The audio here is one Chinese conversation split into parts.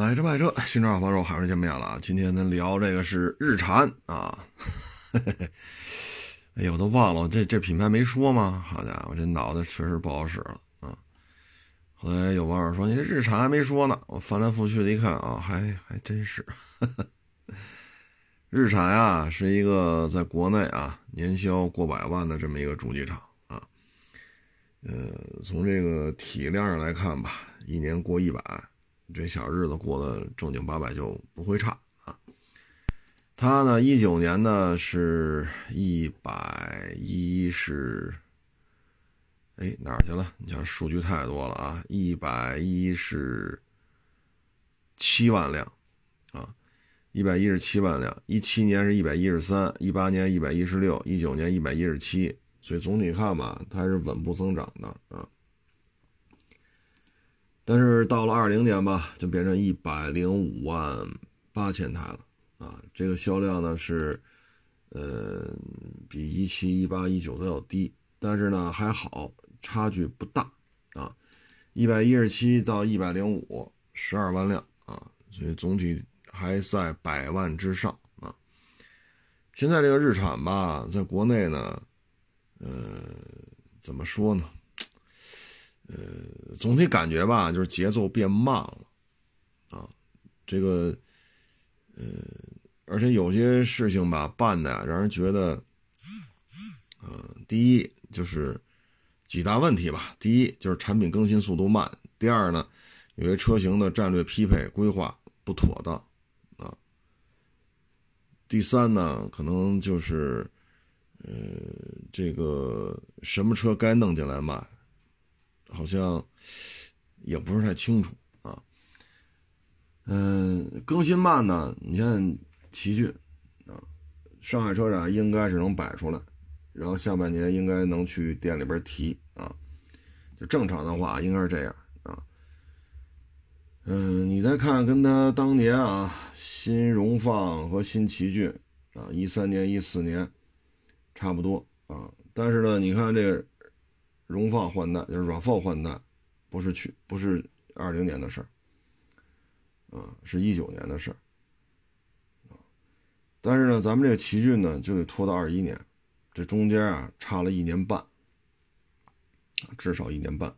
买车卖车，新车好朋友还是见面了啊！今天咱聊这个是日产啊，哎呦，我都忘了这这品牌没说吗？好家伙，这脑袋确实不好使了啊！后来有网友说你这日产还没说呢，我翻来覆去的一看啊，还还真是。日产呀，是一个在国内啊年销过百万的这么一个主机厂啊，呃，从这个体量上来看吧，一年过一百。这小日子过得正经八百就不会差啊。他呢，一九年呢是一百一十，哎哪儿去了？你看数据太多了啊，一百一十七万辆啊，一百一十七万辆。一七年是一百一十三，一八年一百一十六，一九年一百一十七，所以总体看吧，它是稳步增长的啊。但是到了二零年吧，就变成一百零五万八千台了啊！这个销量呢是，呃，比一七、一八、一九都要低，但是呢还好，差距不大啊。一百一十七到一百零五，十二万辆啊，所以总体还在百万之上啊。现在这个日产吧，在国内呢，呃，怎么说呢？呃，总体感觉吧，就是节奏变慢了，啊，这个，呃，而且有些事情吧办的呀，让人觉得，呃，第一就是几大问题吧，第一就是产品更新速度慢，第二呢，有些车型的战略匹配规划不妥当，啊，第三呢，可能就是，呃，这个什么车该弄进来卖。好像也不是太清楚啊。嗯，更新慢呢？你看奇骏啊，上海车展应该是能摆出来，然后下半年应该能去店里边提啊。就正常的话，应该是这样啊。嗯，你再看跟他当年啊，新荣放和新奇骏啊，一三年、一四年差不多啊。但是呢，你看这个。荣放换代就是 RAV4 换代，不是去不是二零年的事儿，啊，是一九年的事儿，啊，但是呢，咱们这个奇骏呢就得拖到二一年，这中间啊差了一年半，至少一年半，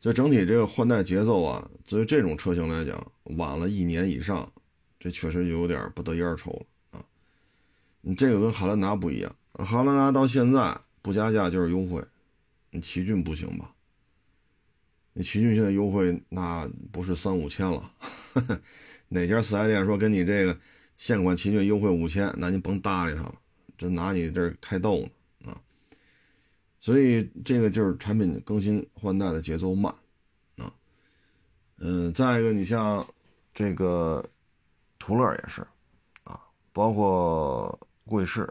所以整体这个换代节奏啊，作为这种车型来讲，晚了一年以上，这确实有点不得烟抽了啊。你这个跟汉兰达不一样，汉兰达到现在不加价就是优惠。你奇骏不行吧？你奇骏现在优惠那不是三五千了？哪家四 S 店说跟你这个现款奇骏优惠五千，那您甭搭理他了，这拿你这儿开逗呢啊！所以这个就是产品更新换代的节奏慢啊。嗯，再一个，你像这个途乐也是啊，包括贵士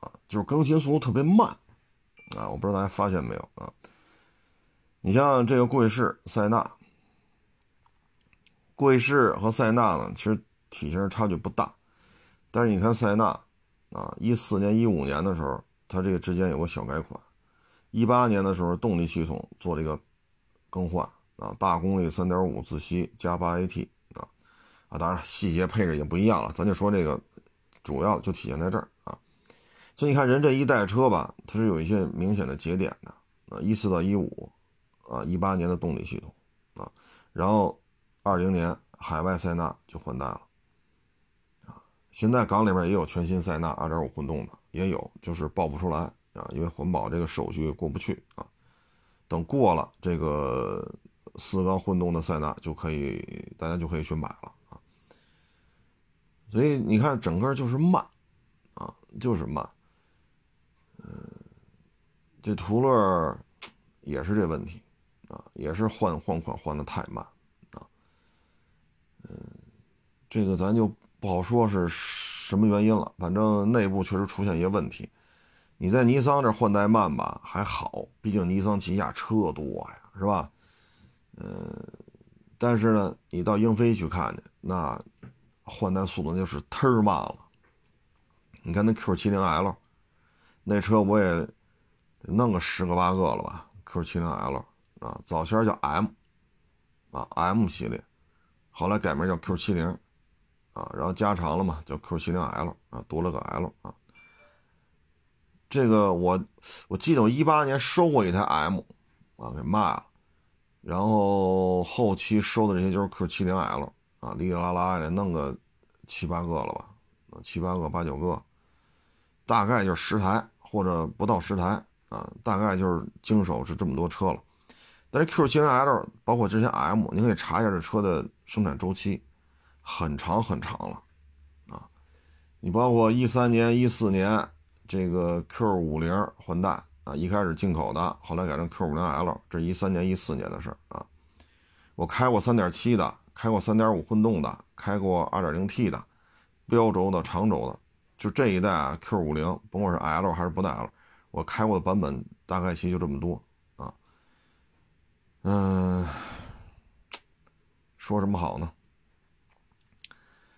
啊，就是更新速度特别慢。啊，我不知道大家发现没有啊？你像这个贵士、塞纳，贵士和塞纳呢，其实体型差距不大，但是你看塞纳啊，一四年、一五年的时候，它这个之间有个小改款，一八年的时候动力系统做了一个更换啊，大功率三点五自吸加八 AT 啊啊，当然细节配置也不一样了，咱就说这个主要就体现在这儿啊。所以你看，人这一代车吧，它是有一些明显的节点的啊，一四到一五，啊，一八年的动力系统啊，然后二零年海外塞纳就换代了啊，现在港里边也有全新塞纳二点五混动的，也有，就是报不出来啊，因为环保这个手续过不去啊，等过了这个四缸混动的塞纳就可以，大家就可以去买了啊。所以你看，整个就是慢啊，就是慢。嗯，这途乐也是这问题啊，也是换换款换的太慢啊。嗯，这个咱就不好说是什么原因了，反正内部确实出现一些问题。你在尼桑这换代慢吧还好，毕竟尼桑旗下车多呀，是吧？嗯，但是呢，你到英菲去看去，那换代速度就是忒慢了。你看那 Q70L。那车我也弄个十个八个了吧？Q70L 啊，早先叫 M 啊 M 系列，后来改名叫 Q 七零，啊，然后加长了嘛，叫 Q 七零 L 啊，多了个 L 啊。这个我我记得我一八年收过一台 M，啊，给卖了，然后后期收的这些就是 Q 七零 L 啊，哩哩啦啦的弄个七八个了吧，七八个八九个，大概就是十台或者不到十台啊，大概就是经手是这么多车了。但是 Q 七零 L 包括之前 M，你可以查一下这车的生产周期，很长很长了，啊，你包括一三年、一四年。这个 Q 五零换代啊，一开始进口的，后来改成 Q 五零 L，这一三年、一四年的事啊。我开过三点七的，开过三点五混动的，开过二点零 T 的，标轴的、长轴的，就这一代啊 Q 五零，甭管是 L 还是不带 L，我开过的版本大概其就这么多啊。嗯，说什么好呢？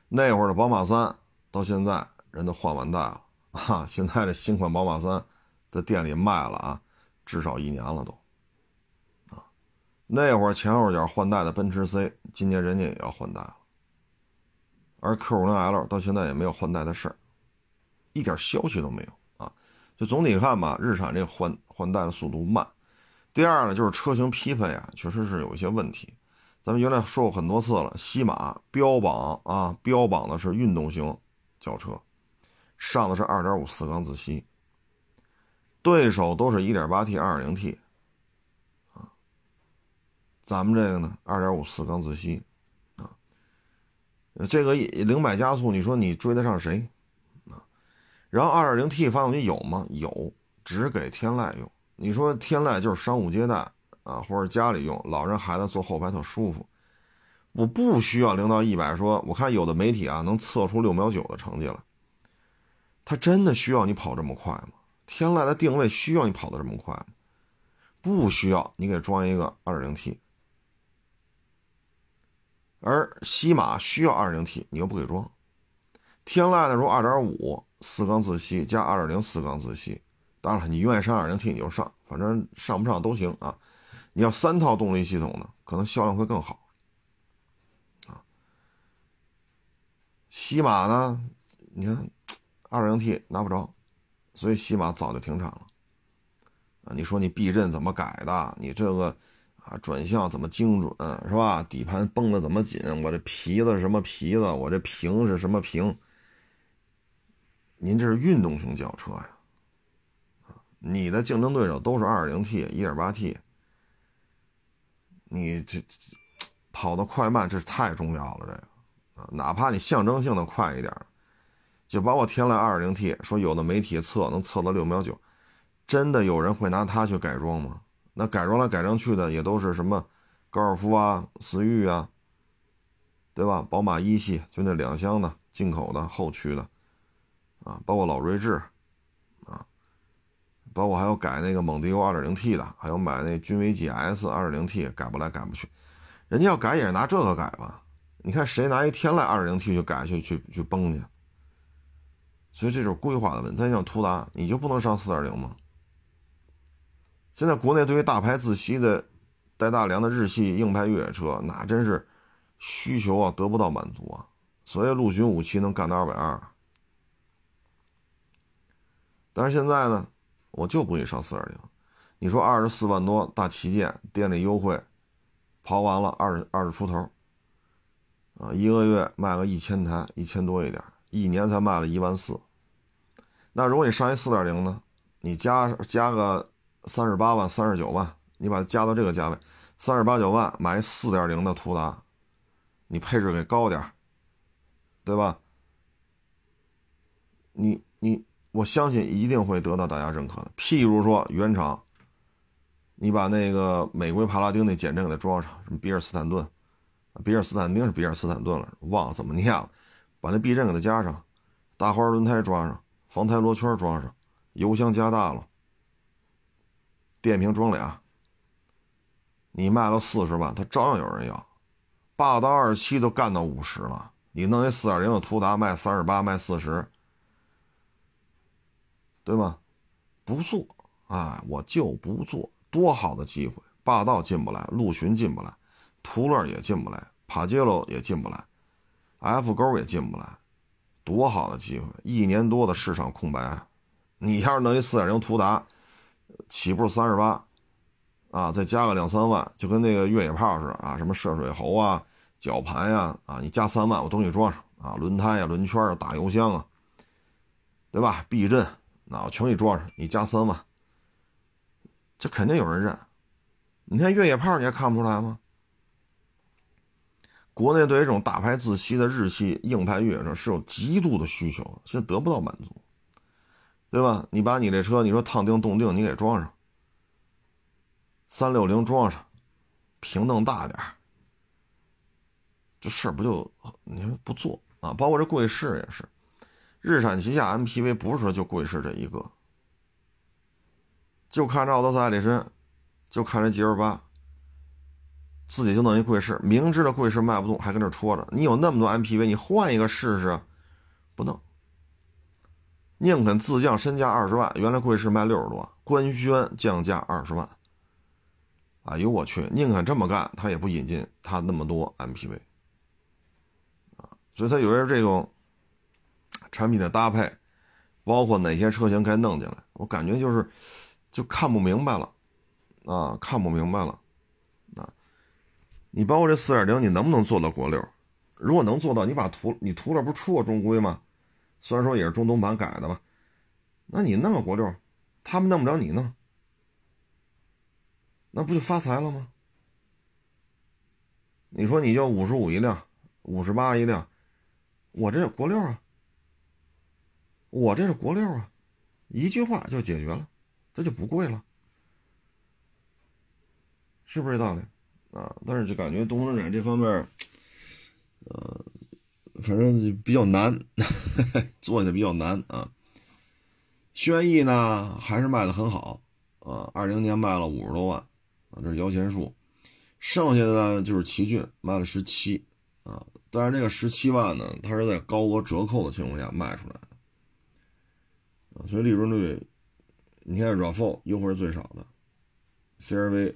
那会儿的宝马三到现在人都换完代了。啊，现在这新款宝马三在店里卖了啊，至少一年了都。啊，那会儿前后脚换代的奔驰 C，今年人家也要换代了。而 Q50L 到现在也没有换代的事儿，一点消息都没有啊。就总体看吧，日产这换换代的速度慢。第二呢，就是车型匹配啊，确实是有一些问题。咱们原来说过很多次了，西马标榜啊，标榜的是运动型轿车。上的是2.5四缸自吸，对手都是 1.8T、2.0T，啊，咱们这个呢，2.5四缸自吸，啊，这个零百加速，你说你追得上谁？然后 2.0T 发动机有吗？有，只给天籁用。你说天籁就是商务接待啊，或者家里用，老人孩子坐后排特舒服，我不需要零到一百。说我看有的媒体啊，能测出六秒九的成绩了。它真的需要你跑这么快吗？天籁的定位需要你跑得这么快吗？不需要，你给装一个 2.0T。而西马需要 2.0T，你又不给装。天籁的说2.5四缸自吸加2.0四缸自吸，当然了，你愿意上 2.0T 你就上，反正上不上都行啊。你要三套动力系统呢，可能销量会更好。啊，西马呢，你看。二点零 T 拿不着，所以西马早就停产了。啊，你说你避震怎么改的？你这个啊转向怎么精准是吧？底盘绷得怎么紧？我这皮子是什么皮子？我这屏是什么屏？您这是运动型轿车呀，啊，你的竞争对手都是二零 T、一点八 T，你这跑的快慢这是太重要了，这个啊，哪怕你象征性的快一点。就包括天籁 2.0T，说有的媒体测能测到六秒九，真的有人会拿它去改装吗？那改装来改装去的也都是什么高尔夫啊、思域啊，对吧？宝马一系就那两厢的进口的后驱的，啊，包括老锐志，啊，包括还有改那个蒙迪欧 2.0T 的，还有买那君威 GS 2.0T 改不来改不去，人家要改也是拿这个改吧？你看谁拿一天籁 2.0T 去改去去去崩去？所以这就是规划的问题。再像途达，你就不能上4.0吗？现在国内对于大排自吸的带大梁的日系硬派越野车，那真是需求啊得不到满足啊。所以陆巡五七能干到220，但是现在呢，我就不给你上4.0。你说二十四万多大旗舰，店里优惠，跑完了二十二十出头，啊，一个月卖个一千台，一千多一点。一年才卖了一万四，那如果你上一四点零呢？你加加个三十八万、三十九万，你把它加到这个价位，三十八九万买四点零的途达，你配置给高点对吧？你你，我相信一定会得到大家认可的。譬如说原厂，你把那个美国帕拉丁那减震给它装上，什么比尔斯坦顿，比尔斯坦丁是比尔斯坦顿了，忘了怎么念了。把那避震给它加上，大花轮胎装上，防胎螺圈装上，油箱加大了，电瓶装俩。你卖了四十万，他照样有人要。霸道二七都干到五十了，你弄一四点零的途达卖三十八，卖四十，对吗？不做，哎，我就不做。多好的机会，霸道进不来，陆巡进不来，途乐也进不来。帕杰罗也进不来，F 勾也进不来，多好的机会！一年多的市场空白，你要是弄一四点零途达，起步三十八，啊，再加个两三万，就跟那个越野炮似的啊，什么涉水喉啊、绞盘呀，啊，你加三万，我东西装上啊，轮胎呀、轮圈啊、大油箱啊，对吧？避震，那我全给你装上，你加三万，这肯定有人认。你看越野炮，你还看不出来吗？国内对于这种大排自吸的日系硬派越野车是有极度的需求，现在得不到满足，对吧？你把你这车，你说烫定动定，你给装上，三六零装上，平凳大点这事不就你说不做啊？包括这贵士也是，日产旗下 MPV 不是说就贵士这一个，就看这奥德赛、艾力绅，就看这 G 二八。自己就弄一贵士，明知道贵士卖不动，还跟这戳着。你有那么多 MPV，你换一个试试，不弄。宁肯自降身价二十万，原来贵士卖六十多，官宣降价二十万。哎呦我去，宁肯这么干，他也不引进他那么多 MPV 啊。所以他有些这种产品的搭配，包括哪些车型该弄进来，我感觉就是就看不明白了啊，看不明白了啊。你包括这四点零，你能不能做到国六？如果能做到，你把途你途乐不出过中规吗？虽然说也是中东版改的吧，那你弄个国六，他们弄不了，你弄，那不就发财了吗？你说你就五十五一辆，五十八一辆，我这国六啊，我这是国六啊，一句话就解决了，这就不贵了，是不是这道理？啊，但是就感觉东风日产这方面，呃，反正比较难，做的比较难啊。轩逸呢还是卖的很好啊，二零年卖了五十多万啊，这是摇钱树。剩下的呢就是奇骏卖了十七啊，但是这个十七万呢，它是在高额折扣的情况下卖出来，所以利润率，你看 RAV4 优惠是最少的，CRV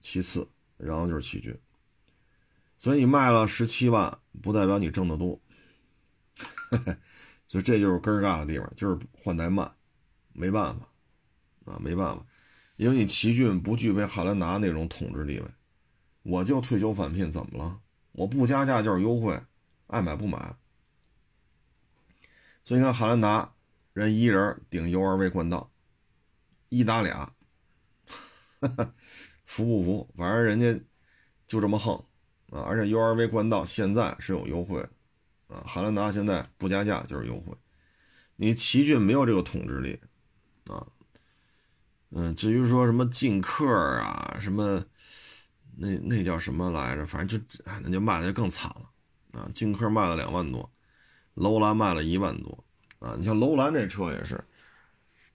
其次。然后就是奇骏，所以你卖了十七万，不代表你挣得多，所以这就是根儿尬的地方，就是换代慢，没办法，啊，没办法，因为你奇骏不具备汉兰达那种统治地位，我就退休返聘怎么了？我不加价就是优惠，爱买不买。所以你看汉兰达，人一人顶 URV 冠道，一打俩。服不服？反正人家就这么横啊！而且 URV 冠道现在是有优惠啊，汉兰达现在不加价就是优惠。你奇骏没有这个统治力啊。嗯，至于说什么劲客啊，什么那那叫什么来着？反正就那就卖的就更惨了啊！劲客卖了两万多，楼兰卖了一万多啊！你像楼兰这车也是，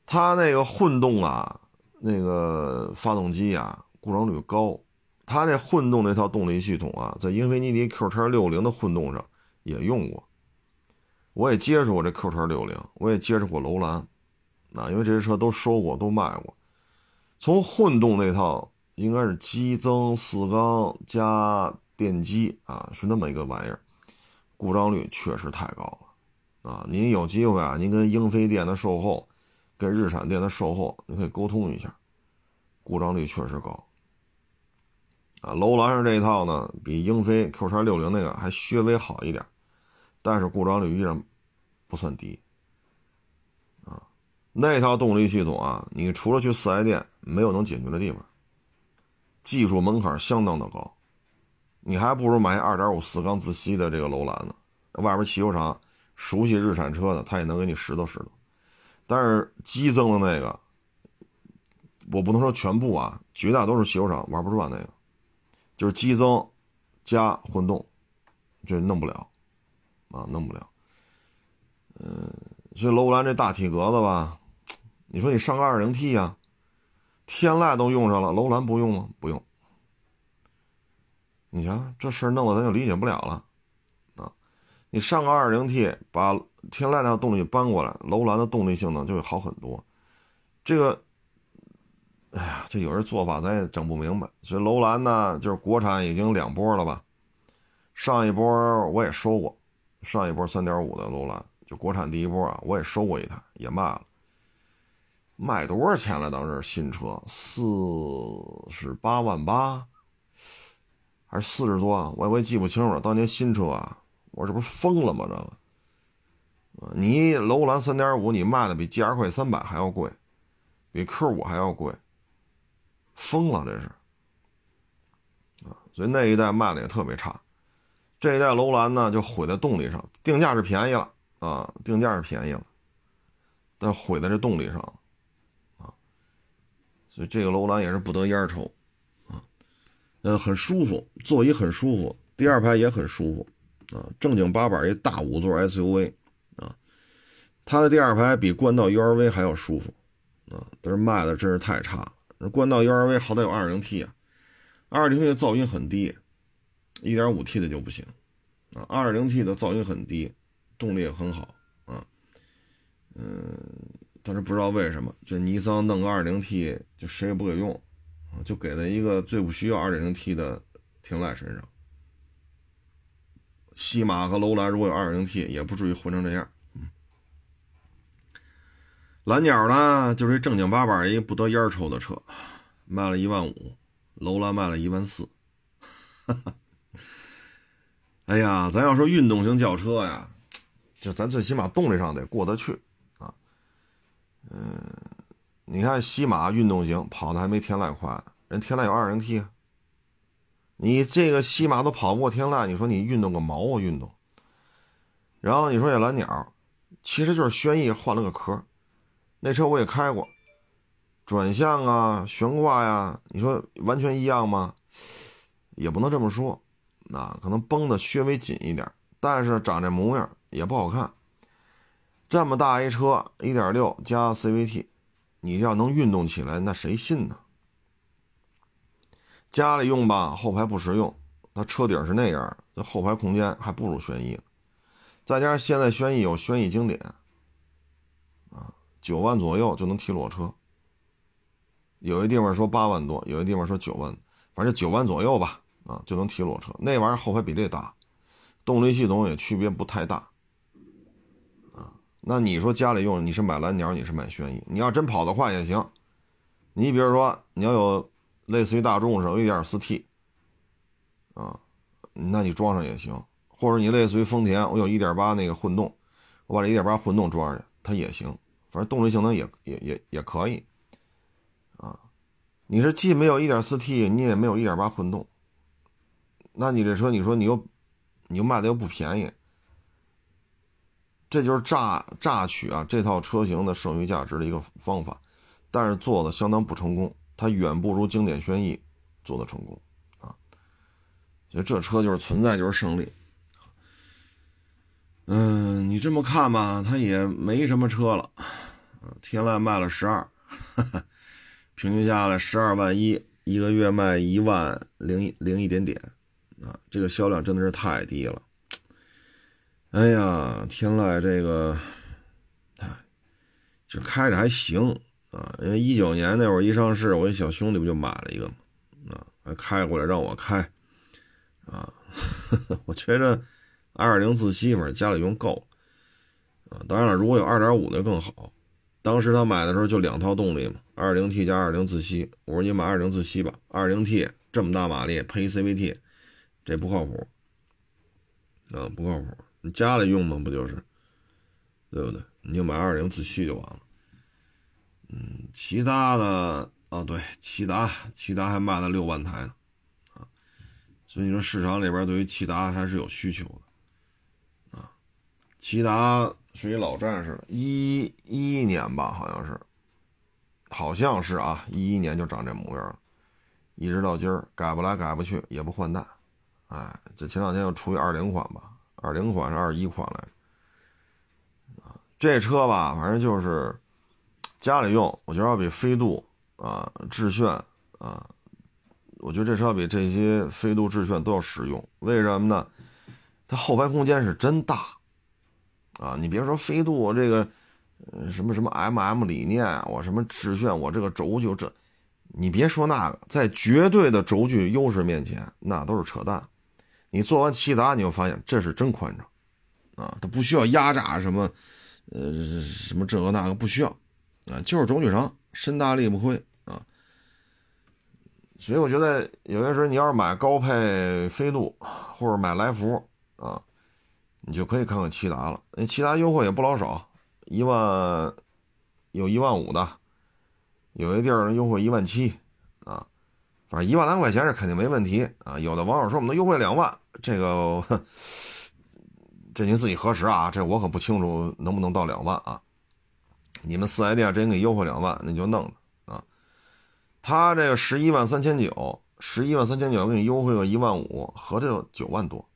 它那个混动啊，那个发动机啊。故障率高，它这混动那套动力系统啊，在英菲尼迪 Q 叉六零的混动上也用过，我也接触过这 Q 叉六零，我也接触过楼兰，啊，因为这些车都收过，都卖过。从混动那套应该是机增四缸加电机啊，是那么一个玩意儿，故障率确实太高了啊！您有机会啊，您跟英菲店的售后，跟日产店的售后，你可以沟通一下，故障率确实高。啊，楼兰上这一套呢，比英菲 Q 叉六零那个还稍微好一点，但是故障率依然不算低。啊，那套动力系统啊，你除了去四 S 店，没有能解决的地方，技术门槛相当的高，你还不如买二点五四缸自吸的这个楼兰呢。外边汽修厂熟悉日产车的，他也能给你拾掇拾掇。但是激增的那个，我不能说全部啊，绝大多数汽修厂玩不转那个。就是激增加混动，这弄不了啊，弄不了。嗯，所以楼兰这大体格子吧，你说你上个二零 T 呀，天籁都用上了，楼兰不用吗？不用。你瞧这事儿弄的咱就理解不了了！你上个二零 T，把天籁那动力搬过来，楼兰的动力性能就会好很多。这个。哎呀，这有人做法咱也整不明白，所以楼兰呢，就是国产已经两波了吧，上一波我也收过，上一波三点五的楼兰，就国产第一波啊，我也收过一台，也卖了。卖多少钱了？当时新车四十八万八，还是四十多啊？我我也记不清了。当年新车啊，我这不是疯了吗？这个，你楼兰三点五，你卖的比 G R 快三百还要贵，比 Q 五还要贵，疯了这是啊！所以那一代卖的也特别差。这一代楼兰呢，就毁在动力上，定价是便宜了啊，定价是便宜了，但毁在这动力上啊。所以这个楼兰也是不得烟抽，啊，嗯，很舒服，座椅很舒服，第二排也很舒服，啊，正经八百一大五座 SUV，啊，它的第二排比冠道 URV 还要舒服，啊，但是卖的真是太差了。冠道 URV 好歹有 2.0T 啊，2.0T 的噪音很低，1.5T 的就不行，啊，2.0T 的噪音很低，动力也很好，啊，嗯。但是不知道为什么，这尼桑弄个 2.0T 就谁也不给用，就给了一个最不需要 2.0T 的天籁身上。西马和楼兰如果有 2.0T，也不至于混成这样。嗯蓝鸟呢，就是一正经八百一不得烟抽的车，卖了一万五，楼兰卖了一万四。哈 哈哎呀，咱要说运动型轿车呀，就咱最起码动力上得过得去啊。嗯，你看西马运动型跑的还没天籁快，人天籁有二零 T。你这个西马都跑不过天籁，你说你运动个毛啊运动？然后你说这蓝鸟，其实就是轩逸换了个壳，那车我也开过，转向啊、悬挂呀，你说完全一样吗？也不能这么说，那可能绷的稍微紧一点，但是长这模样也不好看。这么大一车，一点六加 CVT，你要能运动起来，那谁信呢？家里用吧，后排不实用，它车顶是那样，这后排空间还不如轩逸。再加上现在轩逸有轩逸经典，啊，九万左右就能提裸车。有一地方说八万多，有一地方说九万，反正九万左右吧，啊，就能提裸车。那玩意儿后排比这大，动力系统也区别不太大。啊那你说家里用，你是买蓝鸟，你是买轩逸？你要真跑得快也行。你比如说，你要有类似于大众上有 1.4T，啊，那你装上也行。或者你类似于丰田，我有1.8那个混动，我把这1.8混动装上去，它也行。反正动力性能也也也也可以，啊，你是既没有 1.4T，你也没有1.8混动，那你这车，你说你又你又卖的又不便宜。这就是榨榨取啊这套车型的剩余价值的一个方法，但是做的相当不成功，它远不如经典轩逸做的成功啊。所以这车就是存在就是胜利。嗯，你这么看吧，它也没什么车了，天籁卖了十二，平均下来十二万一，一个月卖一万零零一点点啊，这个销量真的是太低了。哎呀，天籁这个，哎，就开着还行啊。因为一九年那会儿一上市，我一小兄弟不就买了一个嘛，啊，还开过来让我开，啊，我觉着二零自吸嘛，家里用够啊。当然了，如果有二点五的更好。当时他买的时候就两套动力嘛，二零 T 加二零自吸。我说你买二零自吸吧，二零 T 这么大马力配 CVT，这不靠谱，啊，不靠谱。你家里用嘛，不就是，对不对？你就买二零自吸就完了。嗯，其他的啊，对，骐达，骐达还卖了六万台呢，啊，所以你说市场里边对于骐达还是有需求的，啊，骐达是一老战士了，一一年吧，好像是，好像是啊，一一年就长这模样了，一直到今儿改不来改不去，也不换代，哎，这前两天又出一二零款吧。二零款是二一款来，啊，这车吧，反正就是家里用，我觉得要比飞度啊、致炫啊，我觉得这车比这些飞度、致炫都要实用。为什么呢？它后排空间是真大啊！你别说飞度这个什么什么 MM 理念，我什么致炫，我这个轴距这，你别说那个，在绝对的轴距优势面前，那都是扯淡。你做完骐达，你就发现这是真宽敞啊，它不需要压榨什么，呃，什么这个那个不需要啊，就是轴距长，身大力不亏啊。所以我觉得有些时候你要是买高配飞度或者买来福啊，你就可以看看骐达了。那骐达优惠也不老少，一万有一万五的，有些地儿优惠一万七啊。反正一万来块钱是肯定没问题啊！有的网友说我们都优惠两万，这个 这您自己核实啊，这我可不清楚能不能到两万啊。你们四 S 店真给优惠两万，那就弄了啊。他这个十一万三千九，十一万三千九给你优惠个一万五，合着九万多，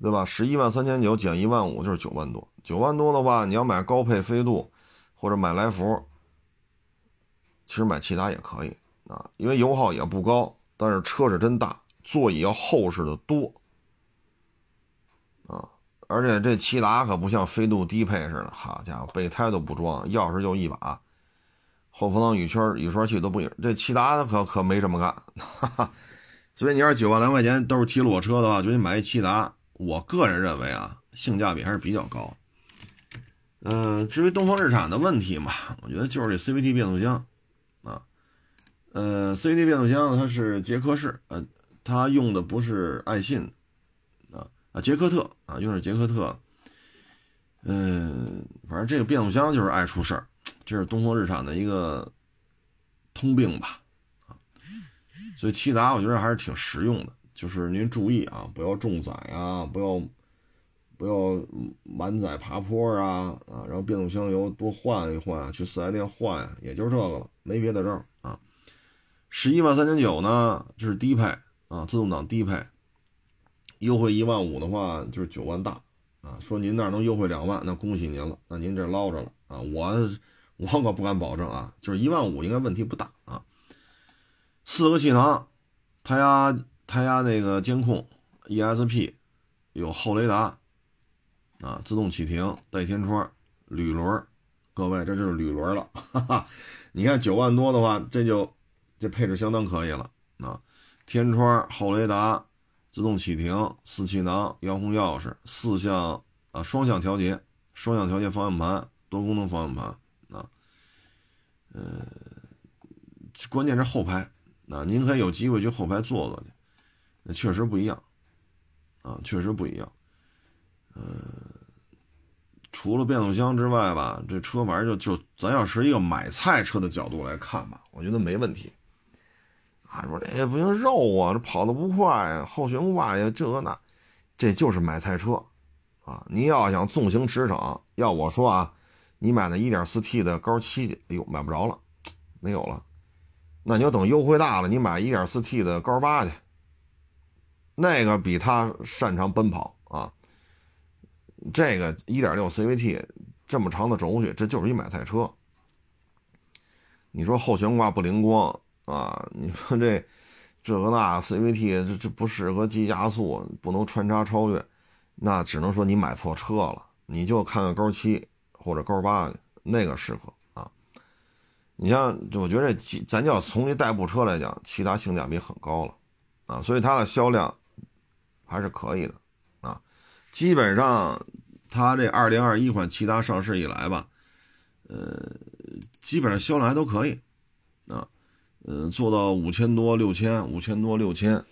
对吧？十一万三千九减一万五就是九万多，九万多的话，你要买高配飞度或者买来福，其实买骐达也可以。啊，因为油耗也不高，但是车是真大，座椅要厚实的多。而且这骐达可不像飞度低配似的，好家伙，备胎都不装，钥匙就一把，后风挡雨圈、雨刷器都不这骐达可可没这么干。哈哈，所以你要是九万来块钱都是提裸车的话，就你买一骐达，我个人认为啊，性价比还是比较高。嗯，至于东风日产的问题嘛，我觉得就是这 CVT 变速箱啊。呃，CVT 变速箱它是捷克式，呃，它用的不是爱信，啊啊，捷克特啊，用的是捷克特，嗯，反正这个变速箱就是爱出事儿，这是东风日产的一个通病吧，啊，所以骐达我觉得还是挺实用的，就是您注意啊，不要重载啊，不要不要满载爬坡啊，啊，然后变速箱油多换一换，去四 S 店换，也就这个了，没别的招啊。十一万三千九呢，这是低配啊，自动挡低配，优惠一万五的话就是九万大啊。说您那儿能优惠两万，那恭喜您了，那您这捞着了啊。我我可不敢保证啊，就是一万五应该问题不大啊。四个气囊，胎压胎压那个监控，ESP，有后雷达啊，自动启停，带天窗，铝轮，各位这就是铝轮了，哈哈。你看九万多的话，这就。这配置相当可以了啊！天窗、后雷达、自动启停、四气囊、遥控钥匙、四项啊双向调节、双向调节方向盘、多功能方向盘啊。呃，关键是后排啊，您可以有机会去后排坐坐去，那确实不一样啊，确实不一样。呃，除了变速箱之外吧，这车反正就就咱要是一个买菜车的角度来看吧，我觉得没问题。还说这也不行，肉啊，这跑的不快，后悬挂呀，这那，这就是买菜车，啊，你要想纵行驰骋，要我说啊，你买那 1.4T 的高七，哎呦，买不着了，没有了，那你就等优惠大了，你买 1.4T 的高八去，那个比它擅长奔跑啊，这个1.6 CVT 这么长的轴距，这就是一买菜车，你说后悬挂不灵光。啊，你说这这个那 CVT 这这不适合急加速，不能穿插超越，那只能说你买错车了。你就看看高七或者高八那个适合啊。你像，我觉得咱就要从这代步车来讲，其他性价比很高了啊，所以它的销量还是可以的啊。基本上，它这二零二一款骐达上市以来吧，呃，基本上销量还都可以。嗯，做到五千多、六千，五千多、六千，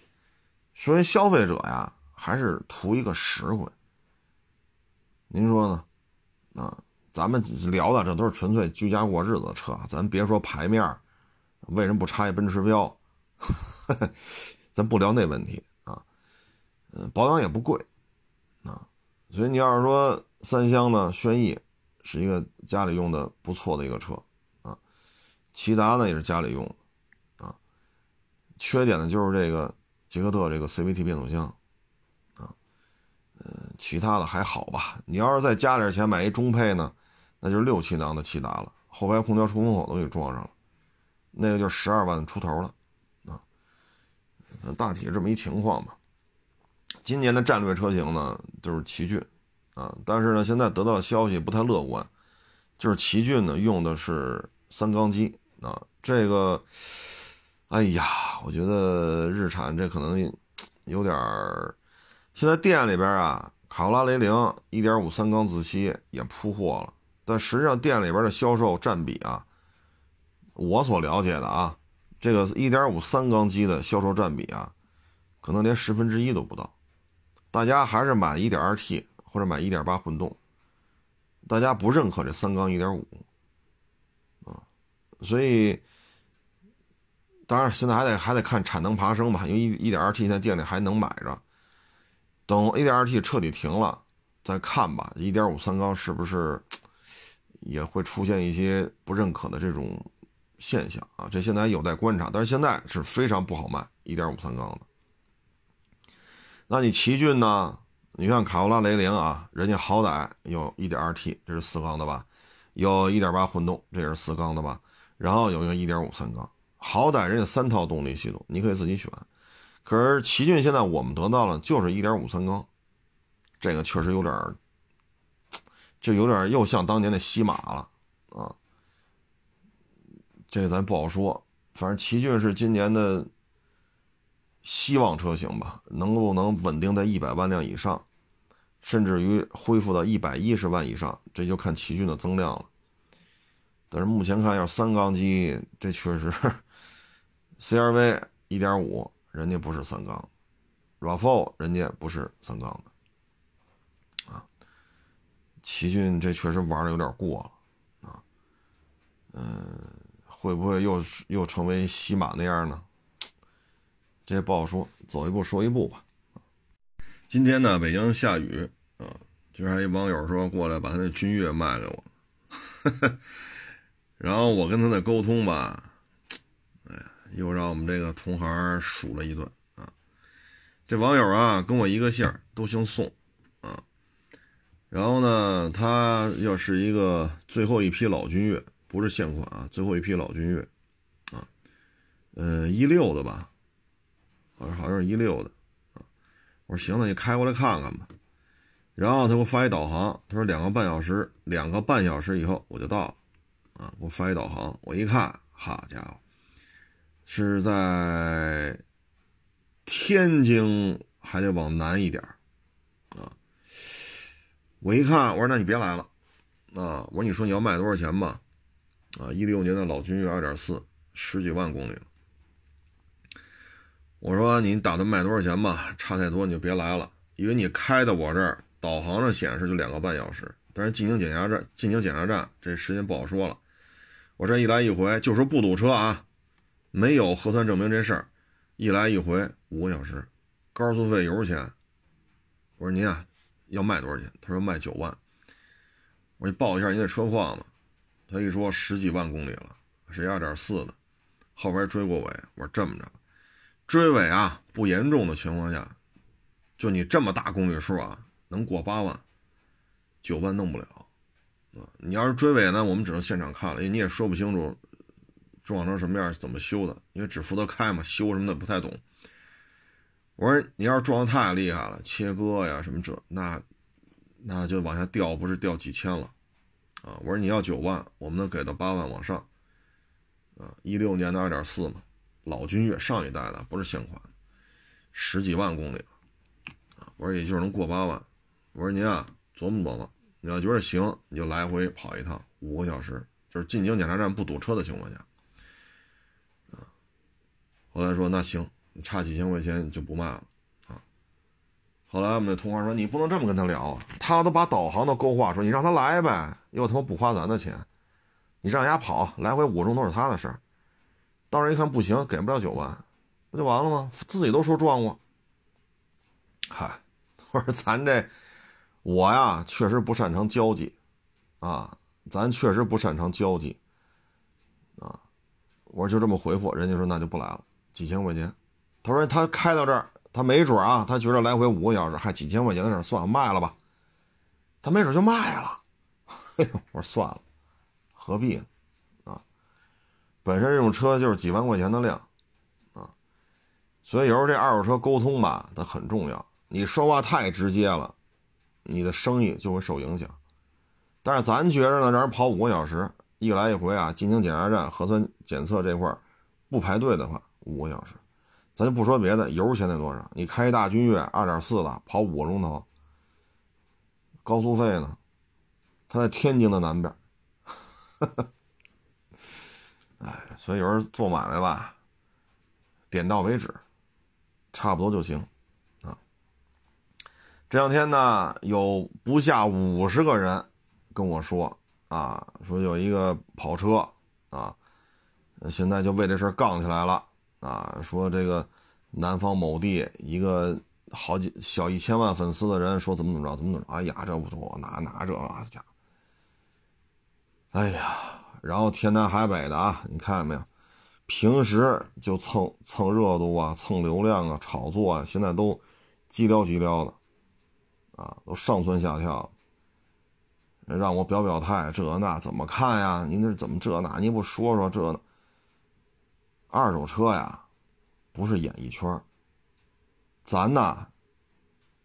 说人消费者呀，还是图一个实惠。您说呢？啊，咱们聊的这都是纯粹居家过日子的车，咱别说牌面为什么不插一奔驰标？咱不聊那问题啊。嗯，保养也不贵啊，所以你要是说三厢呢，轩逸是一个家里用的不错的一个车啊，骐达呢也是家里用。缺点呢，就是这个捷克特这个 CVT 变速箱，啊，嗯，其他的还好吧。你要是再加点钱买一中配呢，那就是六气囊的骐达了，后排空调出风口都给装上了，那个就十二万出头了，啊，大体这么一情况吧。今年的战略车型呢，就是奇骏，啊，但是呢，现在得到的消息不太乐观，就是奇骏呢用的是三缸机，啊，这个。哎呀，我觉得日产这可能 有点儿现在店里边啊，卡罗拉雷凌1.5三缸自吸也铺货了，但实际上店里边的销售占比啊，我所了解的啊，这个1.5三缸机的销售占比啊，可能连十分之一都不到。大家还是买 1.2T 或者买1.8混动，大家不认可这三缸1.5啊，所以。当然，现在还得还得看产能爬升吧，因为一一点二 T 在店里还能买着，等一点二 T 彻底停了再看吧。一点五三缸是不是也会出现一些不认可的这种现象啊？这现在有待观察。但是现在是非常不好卖一点五三缸的。那你奇骏呢？你看卡罗拉雷凌啊，人家好歹有一点二 T，这是四缸的吧？有一点八混动，这也是四缸的吧？然后有一个一点五三缸。好歹人家三套动力系统，你可以自己选。可是奇骏现在我们得到了就是一点五三缸，这个确实有点就有点又像当年的西马了啊。这个咱不好说，反正奇骏是今年的希望车型吧，能不能稳定在一百万辆以上，甚至于恢复到一百一十万以上，这就看奇骏的增量了。但是目前看，要三缸机，这确实。CRV 一点五，人家不是三缸；RAV4 人家不是三缸的，啊，奇骏这确实玩的有点过了，啊，嗯，会不会又又成为西马那样呢？这不好说，走一步说一步吧。今天呢，北京下雨啊，居然还一网友说过来把他那君越卖给我，然后我跟他的沟通吧。又让我们这个同行数了一顿啊！这网友啊，跟我一个姓，都姓宋啊。然后呢，他要是一个最后一批老君越，不是现款啊，最后一批老君越啊，呃，一六的吧，好像好像是一六的啊。我说行，那你开过来看看吧。然后他给我发一导航，他说两个半小时，两个半小时以后我就到了啊。给我发一导航，我一看，好家伙！是在天津，还得往南一点啊。我一看，我说那你别来了啊。我说你说你要卖多少钱吧？啊，一六年的老君越二点四，十几万公里。我说你打算卖多少钱吧？差太多你就别来了，因为你开的我这儿导航上显示就两个半小时，但是进行检查站进行检查站这时间不好说了。我这一来一回就说不堵车啊。没有核酸证明这事儿，一来一回五个小时，高速费油钱。我说您啊，要卖多少钱？他说卖九万。我说你报一下您的车况吧。他一说十几万公里了，是二点四的，后边追过尾。我说这么着，追尾啊不严重的情况下，就你这么大公里数啊，能过八万，九万弄不了。啊，你要是追尾呢，我们只能现场看了，因为你也说不清楚。撞成什么样？怎么修的？因为只负责开嘛，修什么的不太懂。我说你要是撞的太厉害了，切割呀什么这那，那就往下掉，不是掉几千了啊？我说你要九万，我们能给到八万往上啊？一六年的二点四嘛，老君越上一代的，不是现款，十几万公里啊？我说也就是能过八万。我说您啊，琢磨琢磨，你要觉得行，你就来回跑一趟，五个小时，就是进京检查站不堵车的情况下。后来说那行，你差几千块钱就不卖了啊。后来我们的同行说你不能这么跟他聊啊，他都把导航都勾画说你让他来呗，又他妈不花咱的钱，你让人家跑来回五个钟头是他的事儿。到时一看不行，给不了九万，不就完了吗？自己都说撞过。嗨，我说咱这我呀确实不擅长交际啊，咱确实不擅长交际啊。我说就这么回复，人家说那就不来了。几千块钱，他说他开到这儿，他没准啊，他觉得来回五个小时，还几千块钱的事算了，卖了吧。他没准就卖了。嘿，我说算了，何必呢？啊，本身这种车就是几万块钱的量，啊，所以有时候这二手车沟通吧，它很重要。你说话太直接了，你的生意就会受影响。但是咱觉着呢，让人跑五个小时，一来一回啊，进行检查站核酸检测这块不排队的话。五个小时，咱就不说别的，油现在多少？你开一大君越二点四的，跑五个钟头，高速费呢？它在天津的南边。哎，所以有人做买卖吧，点到为止，差不多就行啊。这两天呢，有不下五十个人跟我说啊，说有一个跑车啊，现在就为这事杠起来了啊，说这个南方某地一个好几小一千万粉丝的人说怎么怎么着，怎么怎么着，哎呀，这不错，哪哪这啊家，哎呀。然后天南海北的啊，你看见没有？平时就蹭蹭热度啊，蹭流量啊，炒作啊，现在都急撩急撩的，啊，都上蹿下跳。让我表表态，这那怎么看呀？您这怎么这那？您不说说这呢？二手车呀，不是演艺圈咱呢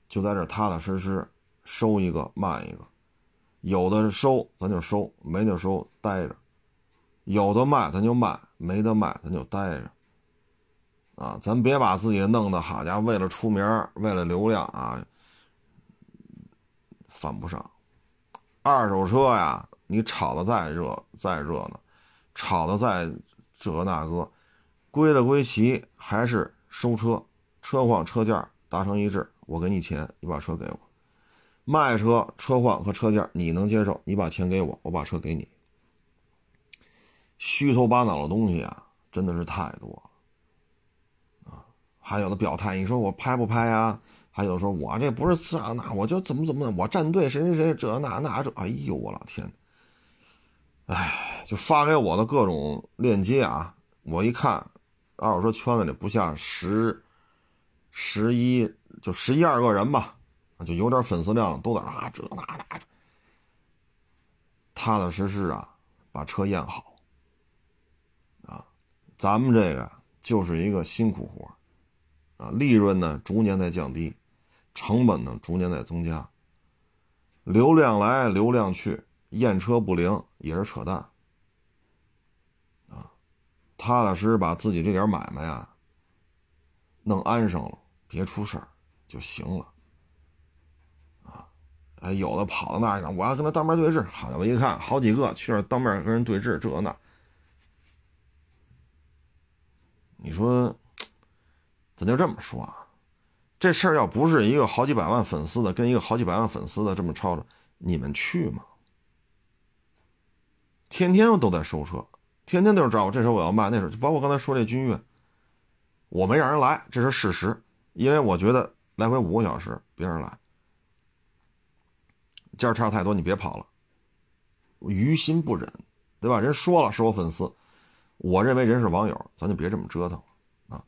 就在这踏踏实实收一个卖一个，有的收咱就收，没得收待着。有的卖咱就卖，没得卖咱就待着，啊，咱别把自己弄得好家伙，为了出名，为了流量啊，犯不上。二手车呀，你炒的再热再热闹，炒的再这那个，归了归齐，还是收车，车况车价达成一致，我给你钱，你把车给我。卖车车况和车价你能接受，你把钱给我，我把车给你。虚头巴脑的东西啊，真的是太多了啊！还有的表态，你说我拍不拍呀？还有说我这不是这那，我就怎么怎么，我站队谁谁谁这那那这，哎呦我老天！哎，就发给我的各种链接啊，我一看，二手车圈子里不下十、十一，就十一二个人吧，就有点粉丝量了，都在啊这那那，踏踏实实啊，把车验好。啊咱们这个就是一个辛苦活啊，利润呢逐年在降低，成本呢逐年在增加，流量来流量去，验车不灵也是扯淡，踏踏实实把自己这点买卖啊弄安上了，别出事儿就行了啊，哎，有的跑到那儿我要跟他当面对质，好，家伙一看好几个去那当面跟人对质，这那。你说，咱就这么说啊，这事儿要不是一个好几百万粉丝的跟一个好几百万粉丝的这么吵吵，你们去吗？天天都在收车，天天都是找我，这时候我要卖，那时候就包括刚才说这君越，我没让人来，这是事实，因为我觉得来回五个小时，别人来，价差太多，你别跑了，于心不忍，对吧？人说了是我粉丝。我认为人是网友，咱就别这么折腾了啊。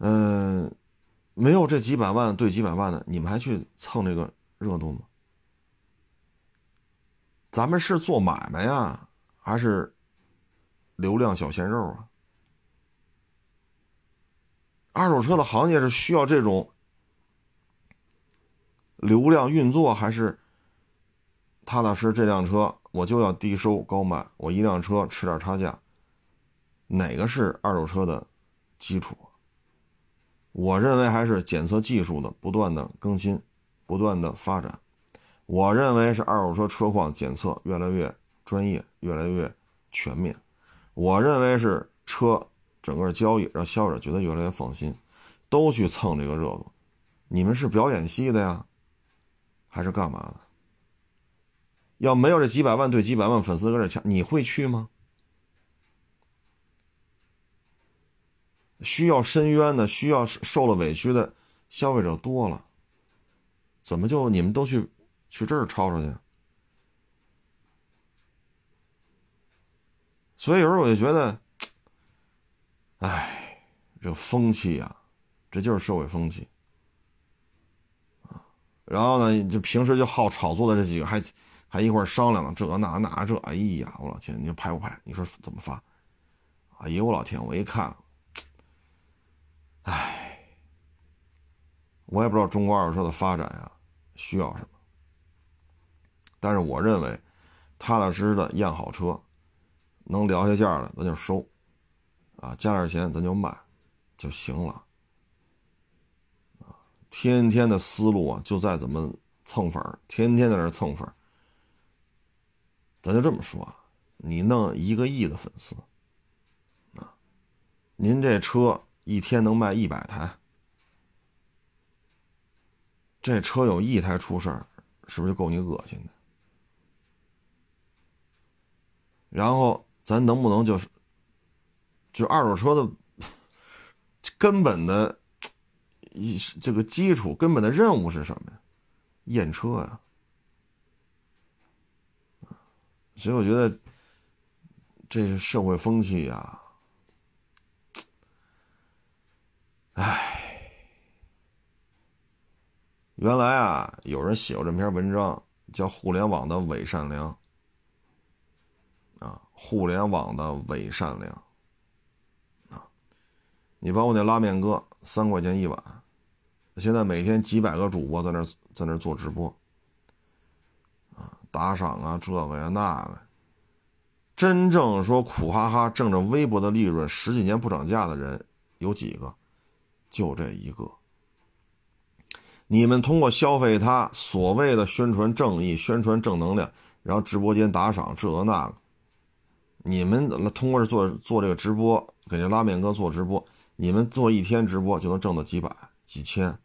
嗯，没有这几百万对几百万的，你们还去蹭这个热度吗？咱们是做买卖呀，还是流量小鲜肉啊？二手车的行业是需要这种流量运作，还是踏踏实这辆车？我就要低收高卖，我一辆车吃点差价，哪个是二手车的基础？我认为还是检测技术的不断的更新，不断的发展。我认为是二手车车况检测越来越专业，越来越全面。我认为是车整个交易让消费者觉得越来越放心，都去蹭这个热度。你们是表演戏的呀，还是干嘛的？要没有这几百万对几百万粉丝搁这抢，你会去吗？需要申冤的，需要受了委屈的消费者多了，怎么就你们都去去这儿吵吵去？所以有时候我就觉得，哎，这风气呀，这就是社会风气。然后呢，就平时就好炒作的这几个还。还一块商量了这那那这，哎呀，我老天，你说拍不拍？你说怎么发？哎呦，我老天，我一看，哎，我也不知道中国二手车的发展呀需要什么。但是我认为，踏踏实实的验好车，能聊下价的咱就收，啊，加点钱咱就卖，就行了。啊，天天的思路啊，就在怎么蹭粉，天天在那蹭粉。咱就这么说，你弄一个亿的粉丝，啊，您这车一天能卖一百台，这车有一台出事儿，是不是就够你恶心的？然后咱能不能就是，就二手车的根本的一这个基础根本的任务是什么呀？验车呀。所以我觉得，这是社会风气呀。唉，原来啊，有人写过这篇文章，叫《互联网的伪善良》。互联网的伪善良。啊，你包括那拉面哥，三块钱一碗，现在每天几百个主播在那在那做直播啊。打赏啊，这个呀那个，真正说苦哈哈挣着微薄的利润，十几年不涨价的人有几个？就这一个。你们通过消费他所谓的宣传正义、宣传正能量，然后直播间打赏这个那个，你们通过做做这个直播，给这拉面哥做直播，你们做一天直播就能挣到几百、几千。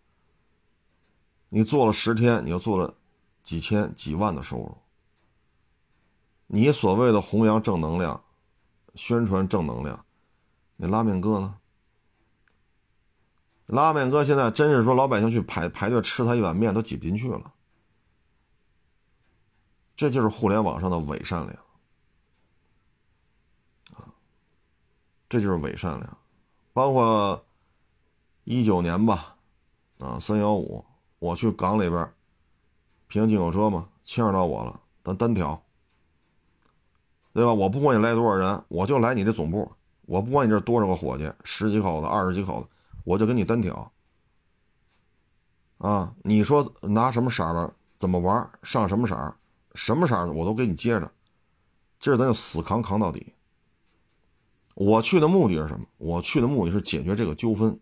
你做了十天，你就做了。几千几万的收入，你所谓的弘扬正能量、宣传正能量，那拉面哥呢？拉面哥现在真是说老百姓去排排队吃他一碗面都挤不进去了，这就是互联网上的伪善良啊！这就是伪善良，包括一九年吧，啊三幺五，我去港里边。平行进口车嘛，牵扯到我了，咱单挑，对吧？我不管你来多少人，我就来你这总部，我不管你这多少个伙计，十几口子、二十几口子，我就跟你单挑。啊，你说拿什么色的，怎么玩，上什么色，什么色的我都给你接着，今儿咱就死扛扛到底。我去的目的是什么？我去的目的是解决这个纠纷，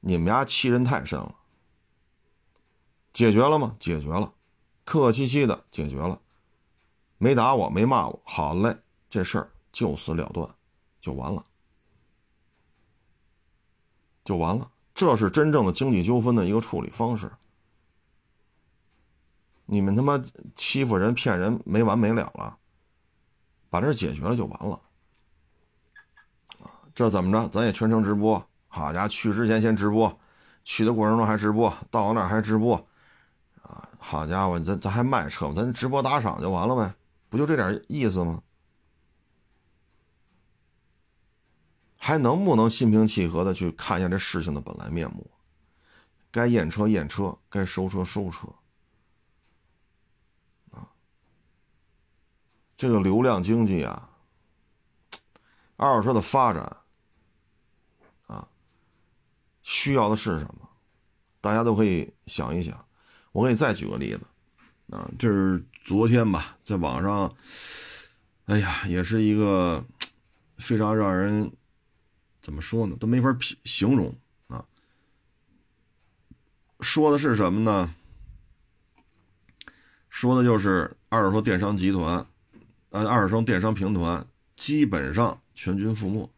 你们家欺人太甚了。解决了吗？解决了，客客气气的解决了，没打我，没骂我，好嘞，这事儿就此了断，就完了，就完了。这是真正的经济纠纷的一个处理方式。你们他妈欺负人、骗人没完没了了，把这解决了就完了。这怎么着？咱也全程直播。好家伙，去之前先直播，去的过程中还直播，到那还直播啊。好家伙，咱咱还卖车吗？咱直播打赏就完了呗，不就这点意思吗？还能不能心平气和的去看一下这事情的本来面目？该验车验车，该收车收车。啊，这个流量经济啊，二手车的发展，需要的是什么？大家都可以想一想。我给你再举个例子，啊，这是昨天吧，在网上，哎呀，也是一个非常让人怎么说呢，都没法形容啊。说的是什么呢？说的就是二手车电商集团，呃，二手车电商平台基本上全军覆没，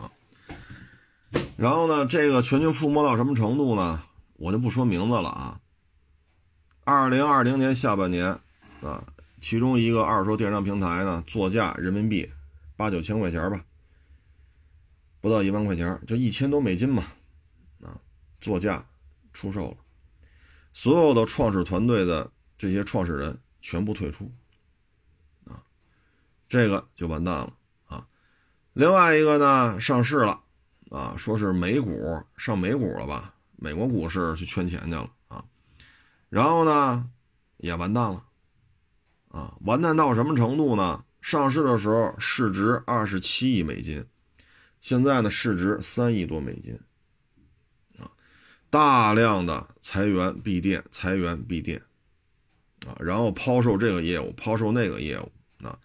啊。然后呢，这个全军覆没到什么程度呢？我就不说名字了啊。二零二零年下半年，啊，其中一个二手电商平台呢，作价人民币八九千块钱吧，不到一万块钱，就一千多美金嘛，啊，作价出售了，所有的创始团队的这些创始人全部退出，啊，这个就完蛋了啊。另外一个呢，上市了，啊，说是美股上美股了吧。美国股市去圈钱去了啊，然后呢，也完蛋了，啊，完蛋到什么程度呢？上市的时候市值二十七亿美金，现在呢市值三亿多美金，啊，大量的裁员闭店，裁员闭店，啊，然后抛售这个业务，抛售那个业务，啊，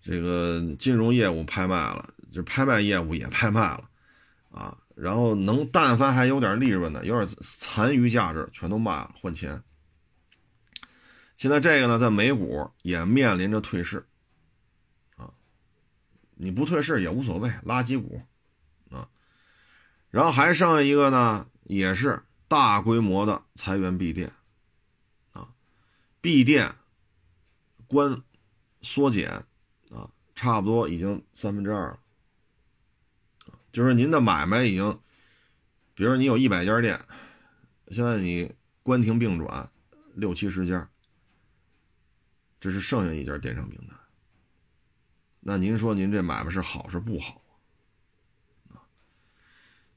这个金融业务拍卖了，就拍卖业务也拍卖了，啊，然后能但凡还有点利润的，有点残余价值，全都卖了换钱。现在这个呢，在美股也面临着退市，啊，你不退市也无所谓，垃圾股，啊，然后还剩下一个呢，也是大规模的裁员闭店，啊，闭店关缩减，啊，差不多已经三分之二了，就是您的买卖已经，比如你有一百家店，现在你关停并转六七十家。这是剩下一家电商平台，那您说您这买卖是好是不好啊？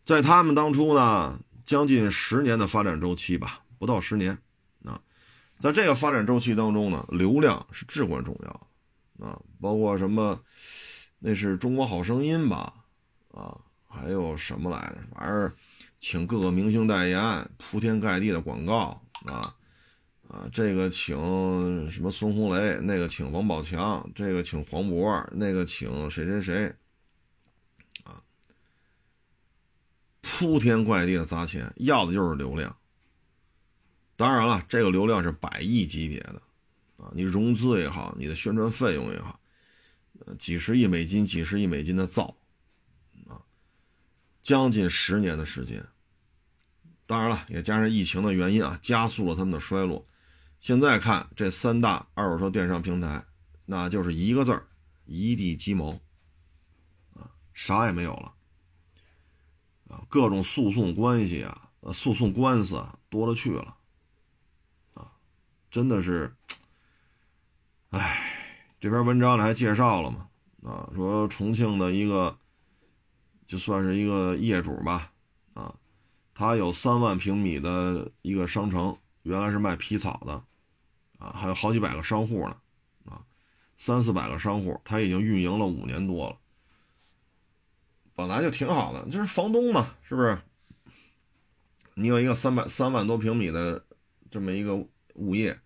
在他们当初呢，将近十年的发展周期吧，不到十年啊，在这个发展周期当中呢，流量是至关重要啊，包括什么，那是中国好声音吧，啊，还有什么来着？反正请各个明星代言，铺天盖地的广告啊。啊，这个请什么孙红雷，那个请王宝强，这个请黄渤，那个请谁谁谁，啊，铺天盖地的砸钱，要的就是流量。当然了，这个流量是百亿级别的，啊，你融资也好，你的宣传费用也好，呃，几十亿美金、几十亿美金的造，将近十年的时间。当然了，也加上疫情的原因啊，加速了他们的衰落。现在看这三大二手车电商平台，那就是一个字儿：一地鸡毛，啊，啥也没有了，啊，各种诉讼关系啊，呃，诉讼官司啊多了去了，啊，真的是，哎，这篇文章里还介绍了嘛，啊，说重庆的一个，就算是一个业主吧，啊，他有三万平米的一个商城。原来是卖皮草的，啊，还有好几百个商户呢，啊，三四百个商户，他已经运营了五年多了，本来就挺好的，就是房东嘛，是不是？你有一个三百三万多平米的这么一个物业，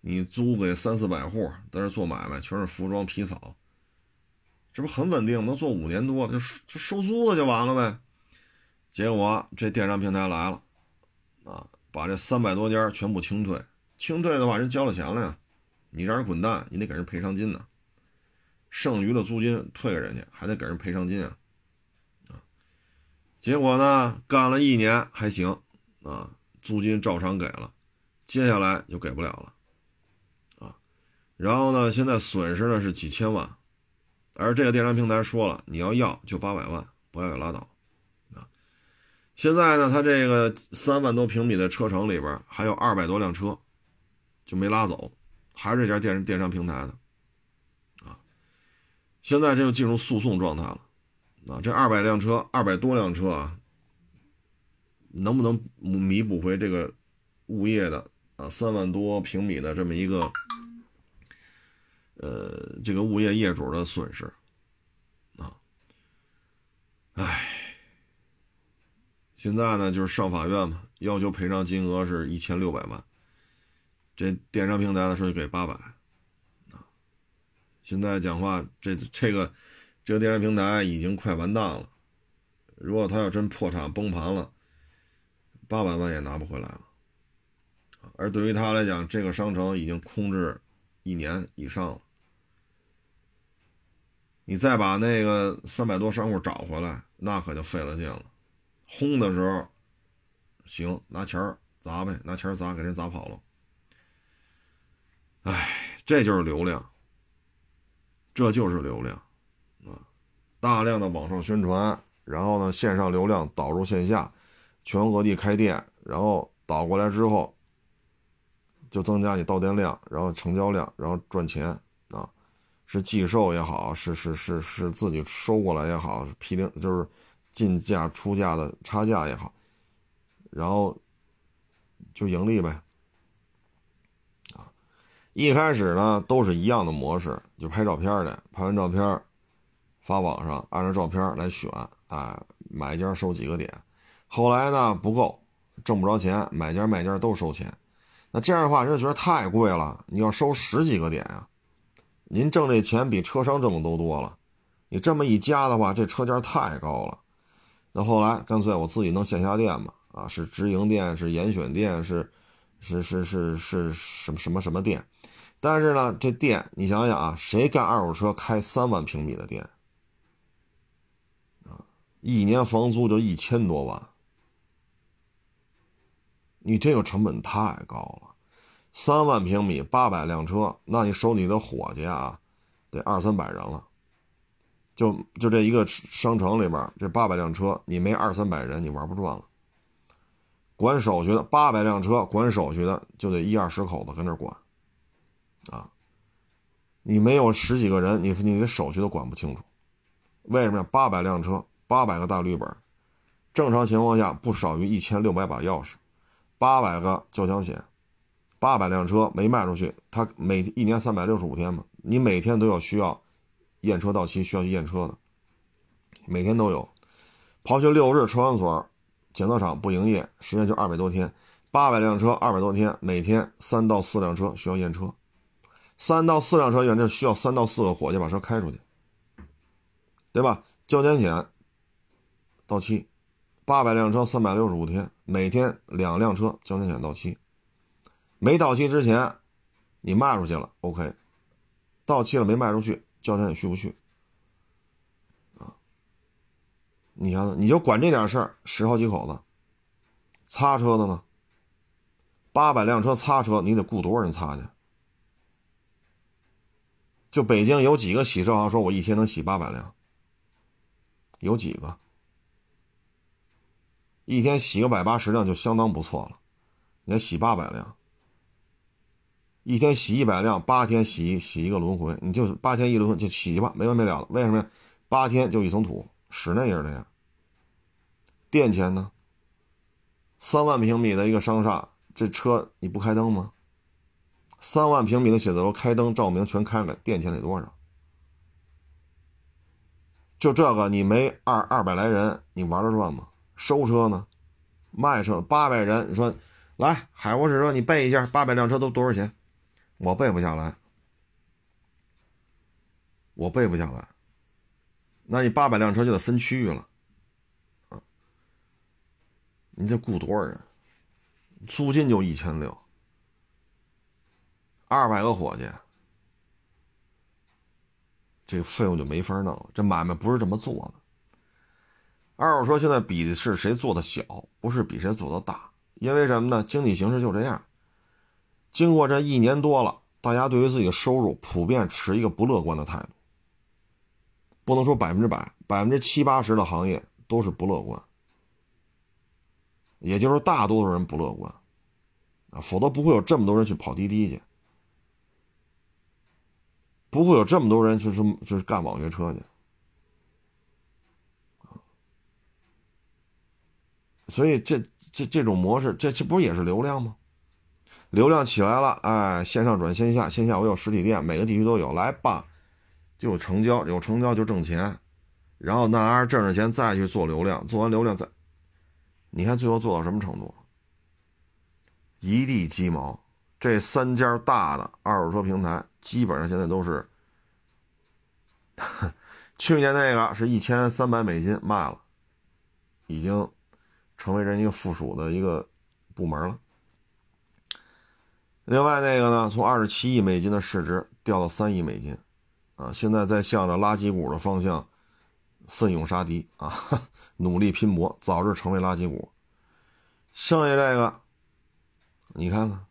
你租给三四百户在这做买卖，全是服装皮草，这不很稳定？能做五年多，就就收租子就完了呗。结果这电商平台来了，啊。把这三百多家全部清退，清退的话，人交了钱了呀，你让人滚蛋，你得给人赔偿金呢。剩余的租金退给人家，还得给人赔偿金啊。啊，结果呢，干了一年还行啊，租金照常给了，接下来就给不了了啊。然后呢，现在损失的是几千万，而这个电商平台说了，你要要就八百万，不要也拉倒。啊现在呢，他这个三万多平米的车城里边还有二百多辆车，就没拉走，还是这家电电商平台的，啊，现在这就进入诉讼状态了，啊，这二百辆车，二百多辆车啊，能不能弥补回这个物业的啊三万多平米的这么一个，呃，这个物业业主的损失，啊，唉。现在呢，就是上法院嘛，要求赔偿金额是一千六百万。这电商平台呢说给八百，啊，现在讲话这这个这个电商平台已经快完蛋了。如果他要真破产崩盘了，八百万也拿不回来了。而对于他来讲，这个商城已经空置一年以上了，你再把那个三百多商户找回来，那可就费了劲了。轰的时候，行，拿钱砸呗，拿钱砸，给人砸跑了。哎，这就是流量，这就是流量啊！大量的网上宣传，然后呢，线上流量导入线下，全国各地开店，然后导过来之后，就增加你到店量，然后成交量，然后赚钱！是寄售也好，是是是是自己收过来也好，批零就是。进价出价的差价也好，然后就盈利呗。啊，一开始呢都是一样的模式，就拍照片的，拍完照片发网上，按照照片来选，啊，买家收几个点。后来呢不够，挣不着钱，买家卖家都收钱。那这样的话，人就觉得太贵了，你要收十几个点啊，您挣这钱比车商挣的都多了。你这么一加的话，这车价太高了。那后来干脆我自己弄线下店吧，啊，是直营店，是严选店，是是是是是什么什么什么店。但是呢，这店你想想啊，谁干二手车开三万平米的店啊？一年房租就一千多万，你这个成本太高了。三万平米，八百辆车，那你手里的伙计啊，得二三百人了。就就这一个商城里边，这八百辆车，你没二三百人，你玩不转了。管手续的八百辆车，管手续的就得一二十口子跟这管。啊，你没有十几个人，你你这手续都管不清楚。为什么呀？八百辆车，八百个大绿本，正常情况下不少于一千六百把钥匙，八百个交强险，八百辆车没卖出去，他每一年三百六十五天嘛，你每天都要需要验车到期，需要去验车的，每天都有。刨去六日车管所、检测厂不营业，时间就二百多天，八百辆车二百多天，每天三到四辆车需要验车。三到四辆车验，这需要三到四个伙计把车开出去，对吧？交强险到期，八百辆车三百六十五天，每天两辆车交强险到期，没到期之前你卖出去了，OK，到期了没卖出去，交强险续不去？啊，你想，你就管这点事儿，十好几口子，擦车的呢？八百辆车擦车，你得雇多少人擦去？就北京有几个洗车行说，我一天能洗八百辆？有几个？一天洗个百八十辆就相当不错了，你还洗八百辆？一天洗一百辆，八天洗洗一个轮回，你就八天一轮就洗吧，没完没了了。为什么呀？八天就一层土，室内也是这样。电钱呢？三万平米的一个商厦，这车你不开灯吗？三万平米的写字楼，开灯照明全开了，电钱得多少？就这个，你没二二百来人，你玩得转吗？收车呢，卖车八百人，你说来海沃士车，你背一下，八百辆车都多少钱？我背不下来，我背不下来。那你八百辆车就得分区域了，啊，你得雇多少人？租金就一千六。二百个伙计，这个费用就没法弄了。这买卖不是这么做的。二手车现在比的是谁做的小，不是比谁做的大。因为什么呢？经济形势就这样。经过这一年多了，大家对于自己的收入普遍持一个不乐观的态度。不能说百分之百，百分之七八十的行业都是不乐观。也就是大多数人不乐观啊，否则不会有这么多人去跑滴滴去。不会有这么多人就是就是干网约车去，所以这这这种模式，这这不是也是流量吗？流量起来了，哎，线上转线下，线下我有实体店，每个地区都有，来吧，就有成交，有成交就挣钱，然后那玩意挣着钱再去做流量，做完流量再，你看最后做到什么程度？一地鸡毛。这三家大的二手车平台，基本上现在都是，去年那个是一千三百美金卖了，已经成为人一个附属的一个部门了。另外那个呢，从二十七亿美金的市值掉到三亿美金，啊，现在在向着垃圾股的方向奋勇杀敌啊，努力拼搏，早日成为垃圾股。剩下这个，你看看。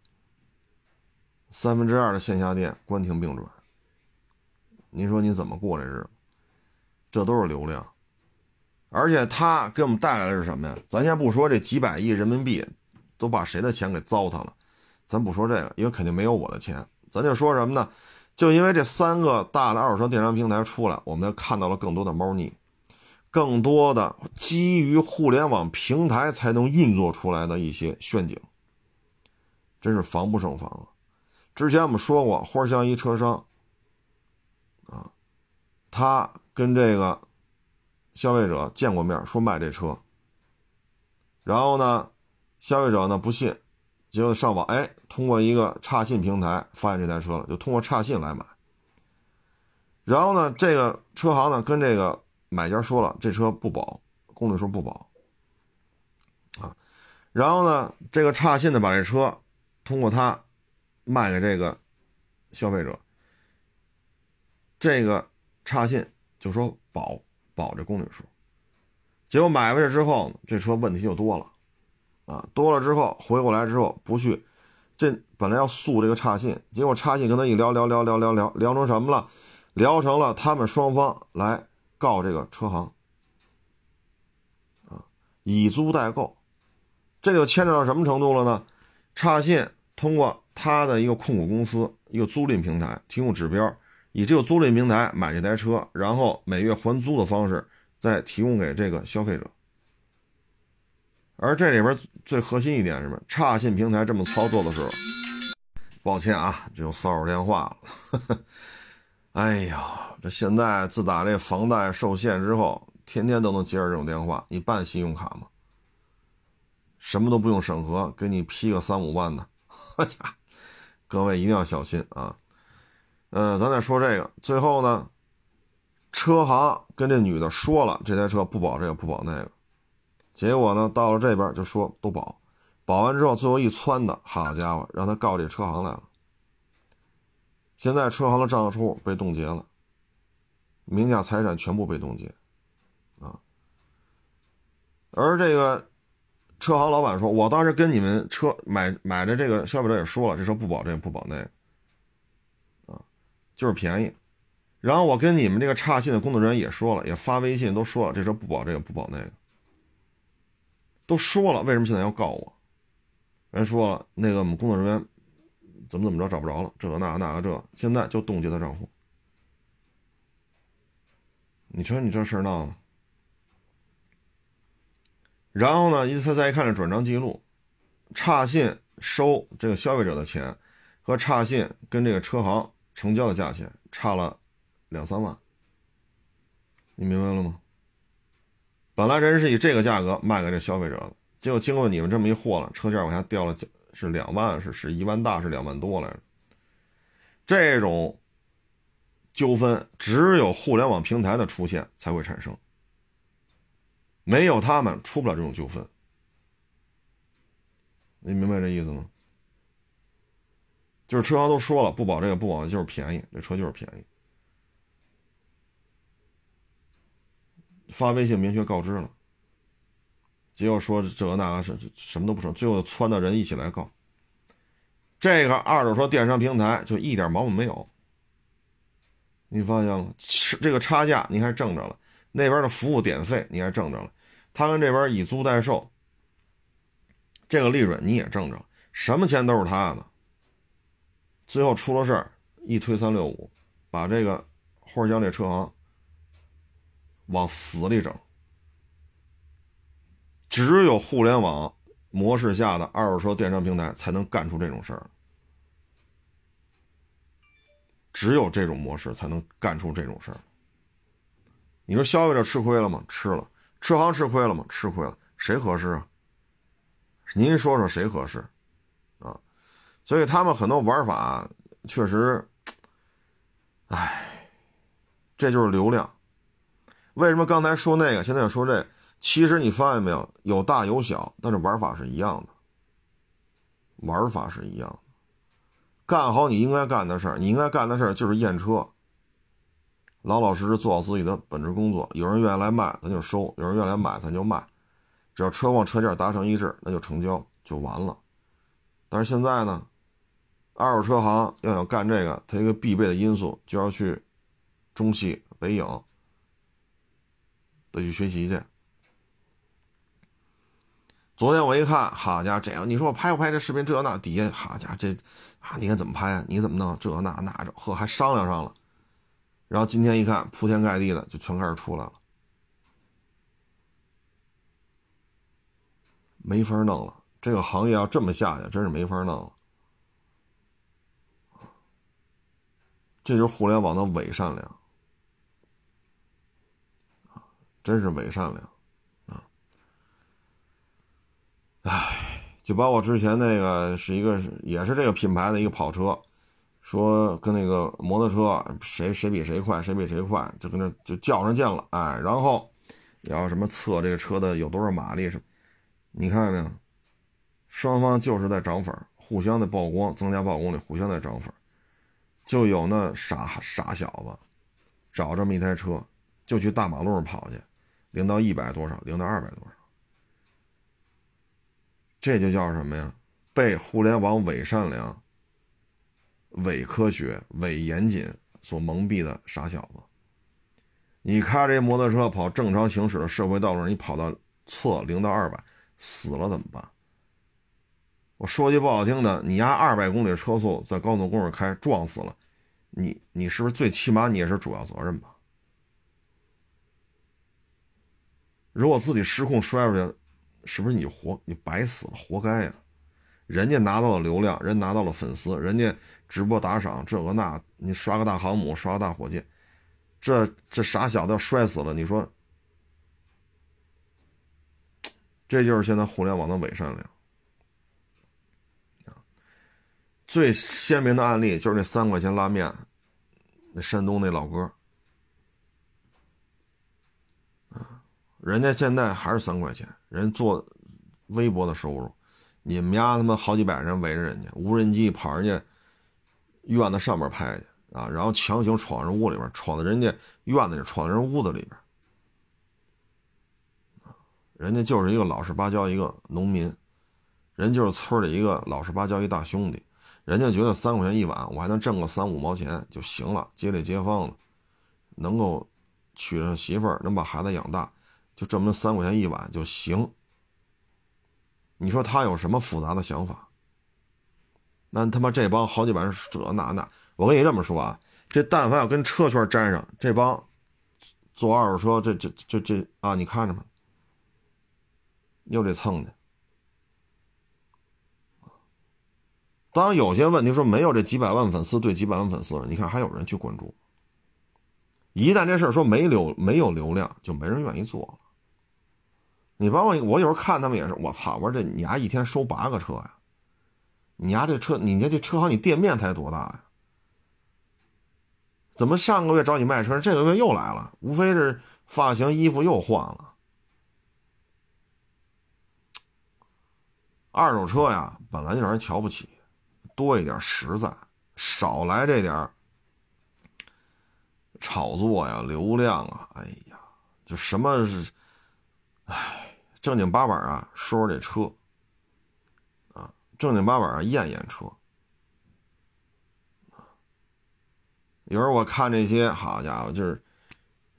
三分之二的线下店关停并转，您说你怎么过这日子？这都是流量，而且他给我们带来的是什么呀？咱先不说这几百亿人民币都把谁的钱给糟蹋了，咱不说这个，因为肯定没有我的钱。咱就说什么呢？就因为这三个大的二手车电商平台出来，我们看到了更多的猫腻，更多的基于互联网平台才能运作出来的一些陷阱，真是防不胜防啊！之前我们说过，花香一车商，啊，他跟这个消费者见过面，说卖这车，然后呢，消费者呢不信，结果上网，哎，通过一个差信平台发现这台车了，就通过差信来买。然后呢，这个车行呢跟这个买家说了，这车不保，公里数不保啊。然后呢，这个差信呢，把这车通过他卖给这个消费者，这个差信就说保保这公里数。结果买回去之后，这车问题就多了啊，多了之后回过来之后不去，这本来要诉这个差信，结果差信跟他一聊聊聊聊聊聊聊成什么了？聊成了他们双方来告这个车行啊，以租代购。这就牵扯到什么程度了呢？差信通过他的一个控股公司、一个租赁平台提供指标，以这个租赁平台买这台车，然后每月还租的方式再提供给这个消费者。而这里边最核心一点是什么？差信平台这么操作的时候，抱歉啊，这有骚扰电话了。哎呀，这现在自打这房贷受限之后，天天都能接着这种电话。你办信用卡吗？什么都不用审核，给你批个三五万的，好家伙！各位一定要小心啊！呃，咱再说这个，最后呢，车行跟这女的说了，这台车不保这个不保那个，结果呢，到了这边就说都保，保完之后最后一窜的，好家伙，让他告这车行来了。现在车行的账户被冻结了，名下财产全部被冻结，啊，而这个。车行老板说：“我当时跟你们车买买的这个消费者也说了，这车不保这个不保那个，啊，就是便宜。然后我跟你们这个差信的工作人员也说了，也发微信都说了，这车不保这个不保那个，都说了。为什么现在要告我？人说了，那个我们工作人员怎么怎么着找不着了，这个那个那个这，现在就冻结他账户。你说你这事儿闹的。”然后呢？一次再一看这转账记录，差信收这个消费者的钱，和差信跟这个车行成交的价钱差了两三万，你明白了吗？本来人是以这个价格卖给这消费者的，结果经过你们这么一货了，车价往下掉了，是两万，是是一万大，是两万多来着。这种纠纷只有互联网平台的出现才会产生。没有他们，出不了这种纠纷。你明白这意思吗？就是车行都说了，不保这个，不保就是便宜，这车就是便宜。发微信明确告知了，结果说这个那个是什么都不说，最后撺掇人一起来告。这个二手车电商平台就一点毛病没有。你发现了，这个差价你还挣着了。那边的服务点费你还挣着了，他跟这边以租代售，这个利润你也挣着了，什么钱都是他的。最后出了事儿，一推三六五，把这个花江这车行往死里整。只有互联网模式下的二手车电商平台才能干出这种事儿，只有这种模式才能干出这种事儿。你说消费者吃亏了吗？吃了，车行吃亏了吗？吃亏了，谁合适啊？您说说谁合适啊？所以他们很多玩法确实，哎，这就是流量。为什么刚才说那个，现在要说这？其实你发现没有，有大有小，但是玩法是一样的，玩法是一样的。干好你应该干的事儿，你应该干的事儿就是验车。老老实实做好自己的本职工作，有人愿意来卖，咱就收；有人愿意来买，咱就卖。只要车况、车价达成一致，那就成交就完了。但是现在呢，二手车行要想干这个，它一个必备的因素就要去中汽、北影得去学习去。昨天我一看，好家伙，这样你说我拍不拍这视频？这那底下，好家伙，这啊，你看怎么拍啊？你怎么弄？这那那着，呵，还商量上了。然后今天一看，铺天盖地的就全开始出来了，没法弄了。这个行业要这么下去，真是没法弄了。这就是互联网的伪善良真是伪善良啊！唉，就包括之前那个是一个，也是这个品牌的一个跑车。说跟那个摩托车谁谁比谁快，谁比谁快，就跟那就较上劲了，哎，然后要什么测这个车的有多少马力什么，你看见没有？双方就是在涨粉，互相的曝光，增加曝光率，互相在涨粉。就有那傻傻小子，找这么一台车，就去大马路上跑去，零到一百多少，零到二百多少，这就叫什么呀？被互联网伪善良、伪科学、伪严谨所蒙蔽的傻小子。你开这摩托车跑正常行驶的社会道路上，你跑到测零到二百，死了怎么办？我说句不好听的，你压二百公里车速在高速公路开撞死了，你你是不是最起码你也是主要责任吧？如果自己失控摔出去，是不是你活你白死了，活该呀？人家拿到了流量，人拿到了粉丝，人家直播打赏这个那，你刷个大航母，刷个大火箭，这这傻小子要摔死了，你说，这就是现在互联网的伪善良。最鲜明的案例就是那三块钱拉面，那山东那老哥，人家现在还是三块钱，人做微薄的收入，你们家他妈好几百人围着人家，无人机跑人家院子上面拍去啊，然后强行闯人屋里边，闯到人家院子里，闯到人屋子里边，人家就是一个老实巴交一个农民，人就是村里一个老实巴交一大兄弟。人家觉得三块钱一碗，我还能挣个三五毛钱就行了。街里街坊的，能够娶上媳妇儿，能把孩子养大，就这么三块钱一碗就行。你说他有什么复杂的想法？那他妈这帮好几百人这那那，我跟你这么说啊，这但凡要跟车圈沾上，这帮做二手车这这这这啊，你看着吧，又得蹭去。当，有些问题说没有这几百万粉丝对几百万粉丝，你看还有人去关注。一旦这事儿说没流没有流量，就没人愿意做了。你包括我有时候看他们也是，我操！我说这你丫一天收八个车呀？你丫这车，你家这车行你店面才多大呀？怎么上个月找你卖车，这个月又来了？无非是发型、衣服又换了。二手车呀，本来就让人瞧不起。多一点实在，少来这点炒作呀、流量啊！哎呀，就什么是，哎，正经八百啊，说说这车啊，正经八百啊，验验车有时候我看这些，好家伙，就是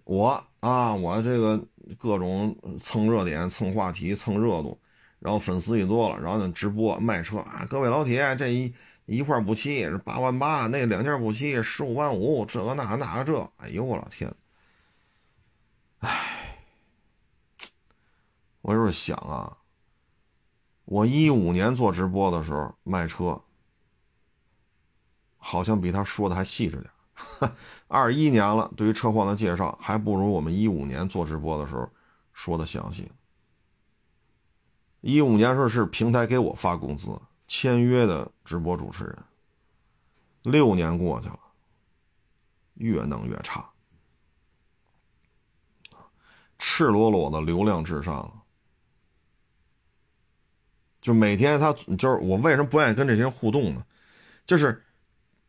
我啊，我这个各种蹭热点、蹭话题、蹭热度。然后粉丝一多了，然后呢直播卖车啊，各位老铁，这一一块补漆是八万八，那两件补漆十五万五，这个那个那个这，哎呦我老天！哎，我就是想啊，我一五年做直播的时候卖车，好像比他说的还细致点。二一年了，对于车况的介绍还不如我们一五年做直播的时候说的详细。一五年时候是平台给我发工资签约的直播主持人，六年过去了，越弄越差，赤裸裸的流量至上。就每天他就是我为什么不愿意跟这些人互动呢？就是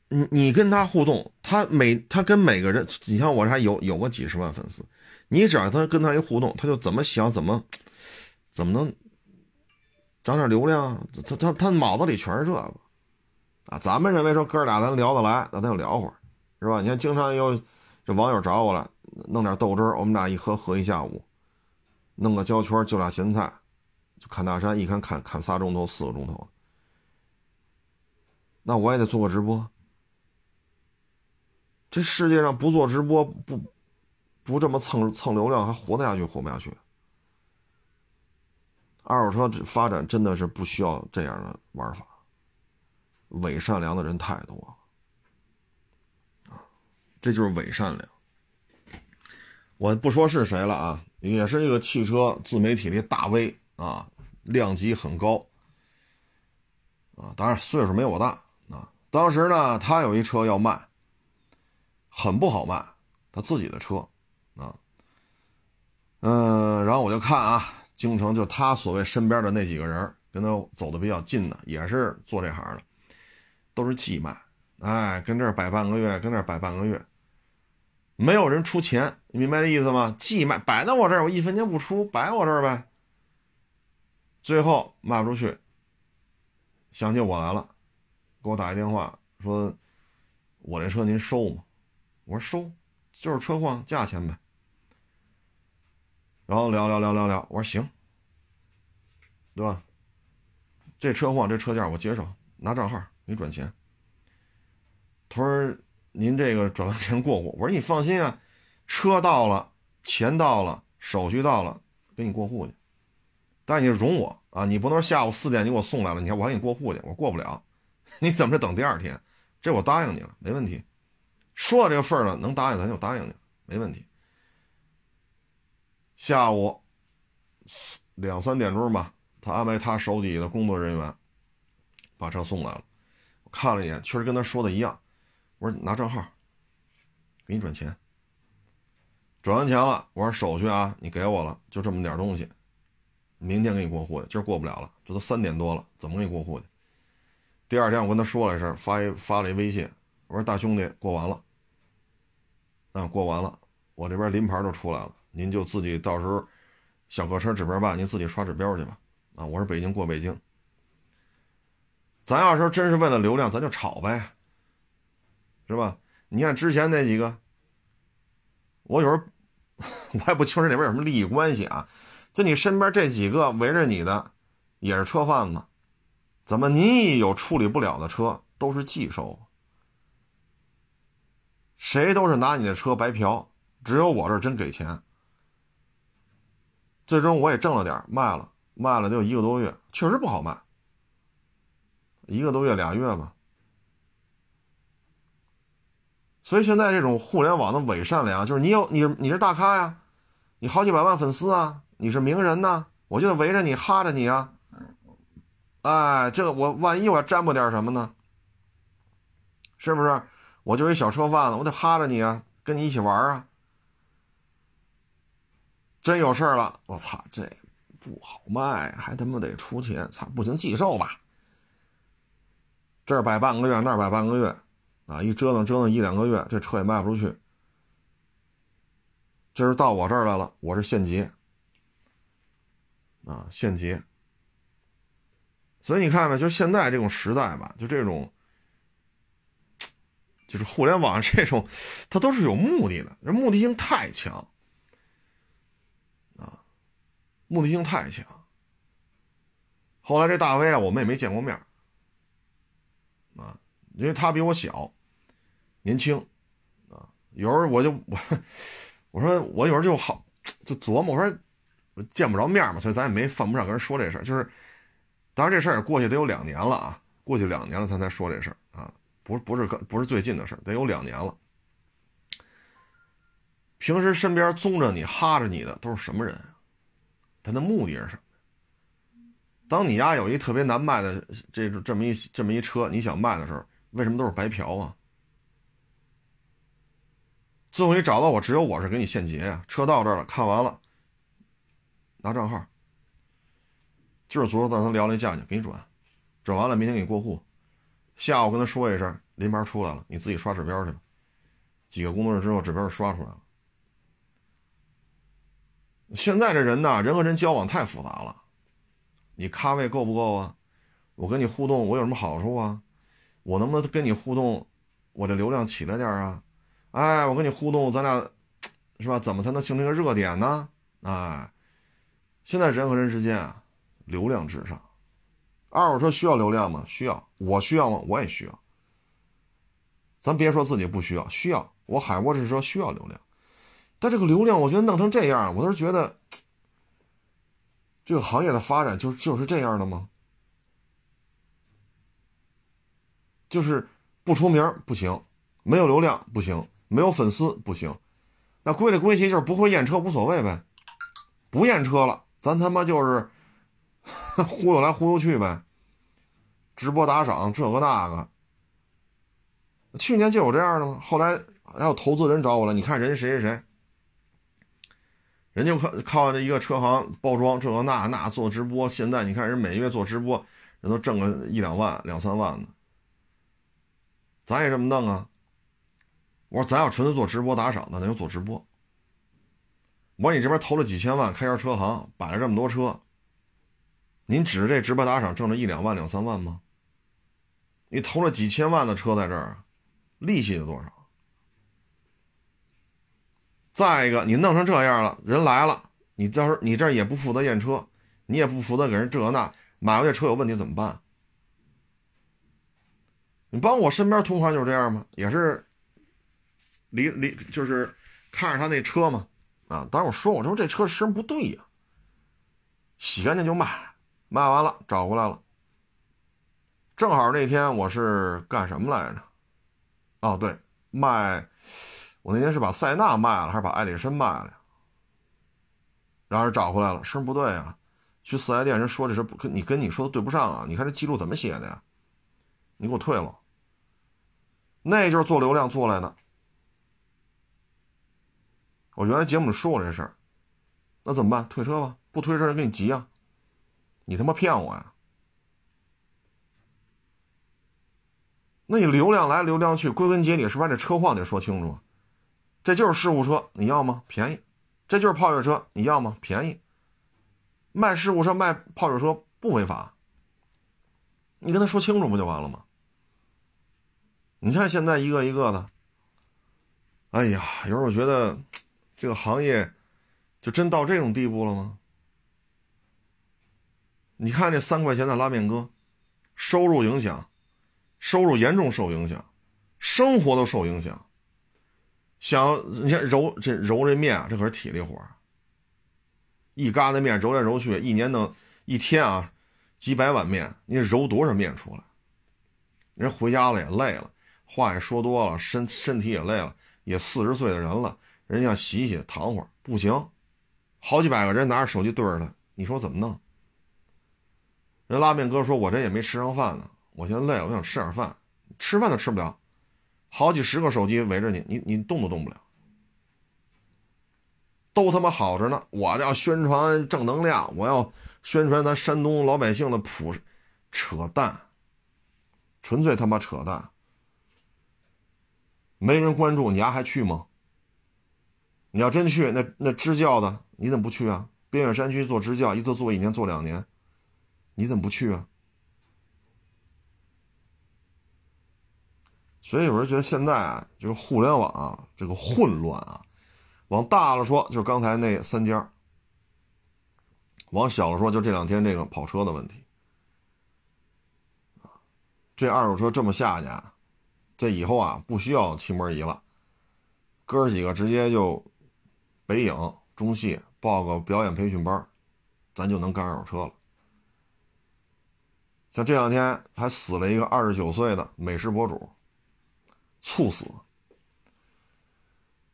你你跟他互动，他每他跟每个人，你像我这还有有个几十万粉丝，你只要他跟他一互动，他就怎么想怎么怎么能。涨点流量，他他他脑子里全是这个，啊，咱们认为说哥俩咱聊得来，那咱就聊会儿，是吧？你看经常有这网友找我来，弄点豆汁儿，我们俩一喝喝一下午，弄个胶圈就俩咸菜，就砍大山，一看砍砍仨钟头四个钟头，那我也得做个直播。这世界上不做直播不不这么蹭蹭流量还活得下去活不下去？二手车发展真的是不需要这样的玩法，伪善良的人太多，啊，这就是伪善良。我不说是谁了啊，也是一个汽车自媒体的大 V 啊，量级很高，啊，当然岁数没我大啊。当时呢，他有一车要卖，很不好卖，他自己的车，啊，嗯，然后我就看啊，京城就他所谓身边的那几个人，跟他走的比较近的，也是做这行的，都是寄卖，哎，跟这儿摆半个月，跟那儿摆半个月，没有人出钱，你明白这意思吗？寄卖摆在我这儿，我一分钱不出，摆我这儿呗。最后卖不出去，想起我来了，给我打一电话说：“我这车您收吗？”我说：“收，就是车况价钱呗。”然后聊聊聊聊聊，我说行，对吧？这车况这车价我接受，拿账号你转钱。他说：“您这个转完钱过户。”我说：“你放心啊，车到了，钱到了，手续到了，给你过户去。但是你容我啊，你不能下午四点你给我送来了，你看我还给你过户去，我过不了。你怎么着等第二天？这我答应你了，没问题。说到这个份儿了，能答应咱就答应你，没问题。”下午两三点钟吧，他安排他手底下的工作人员把车送来了。我看了一眼，确实跟他说的一样。我说拿账号，给你转钱。转完钱了，我说手续啊，你给我了，就这么点东西，明天给你过户去。今儿过不了了，这都三点多了，怎么给你过户去？第二天我跟他说了一声，发一发了一微信，我说大兄弟过完了，啊过完了，我这边临牌都出来了。您就自己到时候小客车指标办，您自己刷指标去吧。啊，我是北京过北京。咱要是真是为了流量，咱就炒呗，是吧？你看之前那几个，我有时候 我也不清楚那边有什么利益关系啊。就你身边这几个围着你的，也是车贩子，怎么您一有处理不了的车都是寄售？谁都是拿你的车白嫖，只有我这真给钱。最终我也挣了点卖了，卖了得有一个多月，确实不好卖。一个多月俩月吧。所以现在这种互联网的伪善良，就是你有你你是大咖呀，你好几百万粉丝啊，你是名人呐，我就围着你哈着你啊。哎，这个我万一我要占卜点什么呢？是不是？我就一小车贩子，我得哈着你啊，跟你一起玩啊。真有事了，我操，这不好卖，还他妈得出钱，操，不行，寄售吧。这儿摆半个月，那儿摆半个月，啊，一折腾折腾一两个月，这车也卖不出去。这是到我这儿来了，我是现结，啊，现结。所以你看吧，就现在这种时代吧，就这种，就是互联网 这种，它都是有目的的，这目的性太强。啊目的性太强。后来这大 V 啊，我们也没见过面啊，因为他比我小，年轻啊。有时候我就我 我说我有时候就好就琢磨，我说见不着面嘛，所以咱也没犯不上跟人说这事儿。就是，当然这事儿也过去得有两年了啊，过去两年了，咱才说这事儿啊，不不是不是最近的事儿，得有两年了。平时身边宗着你、哈着你的都是什么人？他的目的是什么？当你家有一特别难卖的这这么一这么一车，你想卖的时候，为什么都是白嫖啊？最后你找到我，只有我是给你现结呀。车到这儿了，看完了，拿账号，就是昨儿跟他聊那价钱，给你转，转完了明天给你过户，下午跟他说一声，临牌出来了，你自己刷指标去吧。几个工作日之后，指标就刷出来了。现在这人呐，人和人交往太复杂了。你咖位够不够啊？我跟你互动，我有什么好处啊？我能不能跟你互动，我这流量起来点啊？哎，我跟你互动，咱俩 是吧？怎么才能形成一个热点呢？哎，现在人和人之间啊，流量至上。二手车需要流量吗？需要。我需要吗？我也需要。咱别说自己不需要，需要。我海沃士车需要流量。但这个流量，我觉得弄成这样，我都是觉得这个行业的发展就就是这样的吗？就是不出名不行，没有流量不行，没有粉丝不行，那归了归去就是不会验车无所谓呗，不验车了，咱他妈就是 忽悠来忽悠去呗，直播打赏这个那个，去年就有这样的吗？后来还有投资人找我了，你看人家谁谁谁。人家靠靠这一个车行包装这个那那做直播，现在你看人每月做直播，人都挣个一两万两三万的，咱也这么弄啊。我说咱要纯粹做直播打赏，那咱就做直播。我说你这边投了几千万开家车行，摆了这么多车，您指着这直播打赏挣了一两万两三万吗？你投了几千万的车在这儿，利息有多少？再一个，你弄成这样了，人来了，你到时候你这也不负责验车，你也不负责给人这那，买回去车有问题怎么办？你包括我身边同行就是这样吗？也是离离就是看着他那车嘛，啊，当时我说我说这车声不对呀，洗干净就卖，卖完了找回来了。正好那天我是干什么来着？哦，对，卖，我那天是把塞纳卖了，还是把艾力绅卖了？然后找回来了，声不对啊！去四 S 店人说这是不跟你跟你说的对不上啊！你看这记录怎么写的呀？你给我退了。那就是做流量做来的。我原来节目里说过这事儿，那怎么办？退车吧，不退车人给你急啊！你他妈骗我呀！那你流量来流量去，归根结底是把这车况得说清楚。这就是事故车，你要吗？便宜。这就是泡水车，你要吗？便宜。卖事故车卖泡水车不违法。你跟他说清楚不就完了吗？你看现在一个一个的，哎呀，有时候我觉得这个行业就真到这种地步了吗？你看这三块钱的拉面哥，收入影响。收入严重受影响，生活都受影响。想你看揉这揉这面啊，这可是体力活一疙瘩面揉来揉去，一年能一天啊几百碗面，你揉多少面出来？人回家了也累了，话也说多了，身身体也累了，也四十岁的人了，人想洗洗躺会儿不行，好几百个人拿着手机对着他，你说怎么弄？人拉面哥说：“我这也没吃上饭呢。”我现在累了，我想吃点饭，吃饭都吃不了，好几十个手机围着你，你你动都动不了，都他妈好着呢。我这要宣传正能量，我要宣传咱山东老百姓的朴，扯淡，纯粹他妈扯淡。没人关注，你丫还去吗？你要真去，那那支教的你怎么不去啊？边远山区做支教，一做做一年，做两年，你怎么不去啊？所以有人觉得现在啊，就是互联网啊，这个混乱啊，往大了说就是刚才那三家，往小了说就这两天这个跑车的问题，这二手车这么下去，啊这以后啊不需要漆膜仪了，哥几个直接就北影、中戏报个表演培训班，咱就能干二手车了。像这两天还死了一个二十九岁的美食博主。猝死，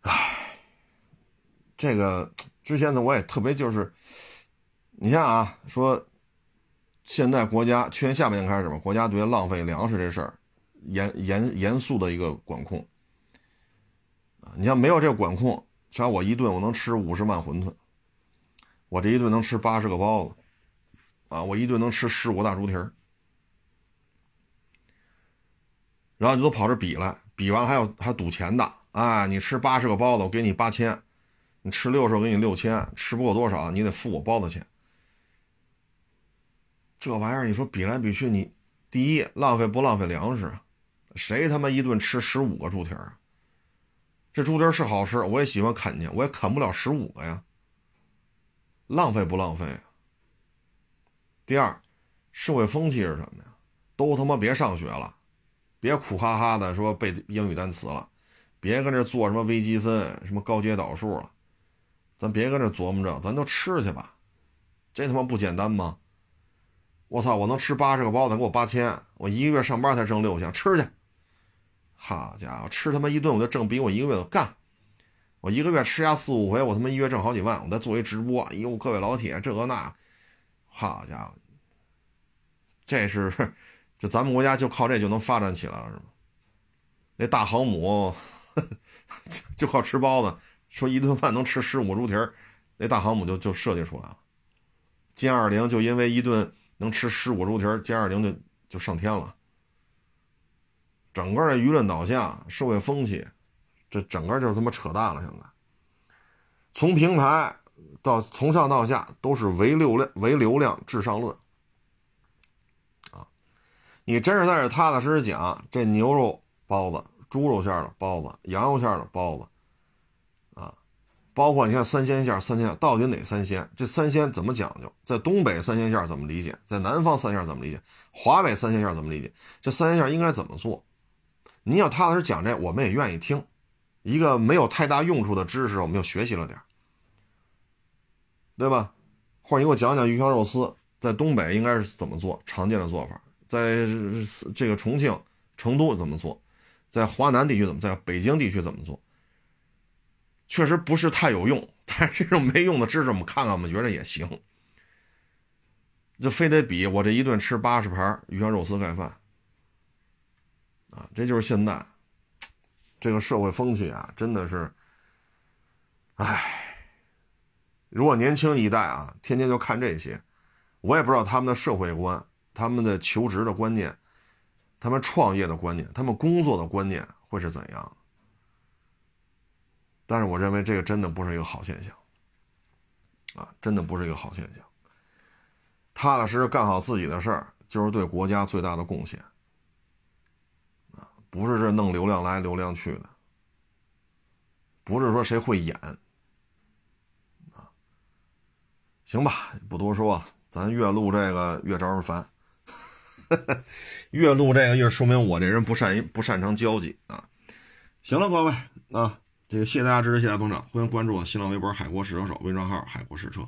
唉，这个之前呢，我也特别就是，你看啊，说现在国家去年下半年开始吧，国家对浪费粮食这事儿严严严肃的一个管控，你像没有这个管控，像我一顿我能吃五十万馄饨，我这一顿能吃八十个包子，啊，我一顿能吃十五大猪蹄儿，然后你都跑这比来。比完还有还赌钱的啊！你吃八十个包子，我给你八千；你吃六十，我给你六千。吃不够多少，你得付我包子钱。这玩意儿，你说比来比去，你第一浪费不浪费粮食？谁他妈一顿吃十五个猪蹄儿？这猪蹄是好吃，我也喜欢啃去，我也啃不了十五个呀。浪费不浪费？第二，社会风气是什么呀？都他妈别上学了。别苦哈哈的说背英语单词了，别跟这做什么微积分、什么高阶导数了，咱别跟这琢磨着，咱就吃去吧，这他妈不简单吗？我操，我能吃八十个包子，给我八千，我一个月上班才挣六千，吃去。好家伙，吃他妈一顿我就挣比我一个月的干，我一个月吃下四五回，我他妈一月挣好几万，我再做一直播，哎呦，各位老铁，这个那，好家伙，这是。这咱们国家就靠这就能发展起来了，是吗？那大航母 就靠吃包子，说一顿饭能吃十五猪蹄儿，那大航母就就设计出来了。歼二零就因为一顿能吃十五猪蹄儿歼二零就就上天了。整个的舆论导向、社会风气，这整个就是他妈扯淡了。现在，从平台到从上到下都是唯流量、唯流量至上论。啊，你真是在这踏踏实实讲，这牛肉包子、猪肉馅的包子、羊肉馅的包子，啊，包括你看三鲜馅、三鲜到底哪三鲜？这三鲜怎么讲究？在东北三鲜馅怎么理解？在南方三鲜怎么理解？华北三鲜馅怎么理解？这三鲜馅应该怎么做？你要踏踏实讲这，我们也愿意听。一个没有太大用处的知识，我们就学习了点对吧？或者你给我讲讲鱼香肉丝在东北应该是怎么做，常见的做法，在这个重庆、成都怎么做，在华南地区怎么，在北京地区怎么做？确实不是太有用，但是这种没用的知识，我们看看，我们觉得也行。就非得比我这一顿吃八十盘鱼香肉丝盖饭。这就是现在这个社会风气啊，真的是，唉，如果年轻一代啊，天天就看这些，我也不知道他们的社会观、他们的求职的观念、他们创业的观念、他们工作的观念会是怎样。但是我认为这个真的不是一个好现象，啊，真的不是一个好现象。踏踏实实干好自己的事儿，就是对国家最大的贡献。不是这弄流量来流量去的，不是说谁会演啊？行吧，不多说，咱越录这个越招人烦，越录这个越说明我这人不善于不擅长交际啊。行了，各位啊，这个谢谢大家支持，谢谢大家捧场，欢迎关注我新浪微博“海阔试车手”微账号“海阔试车”。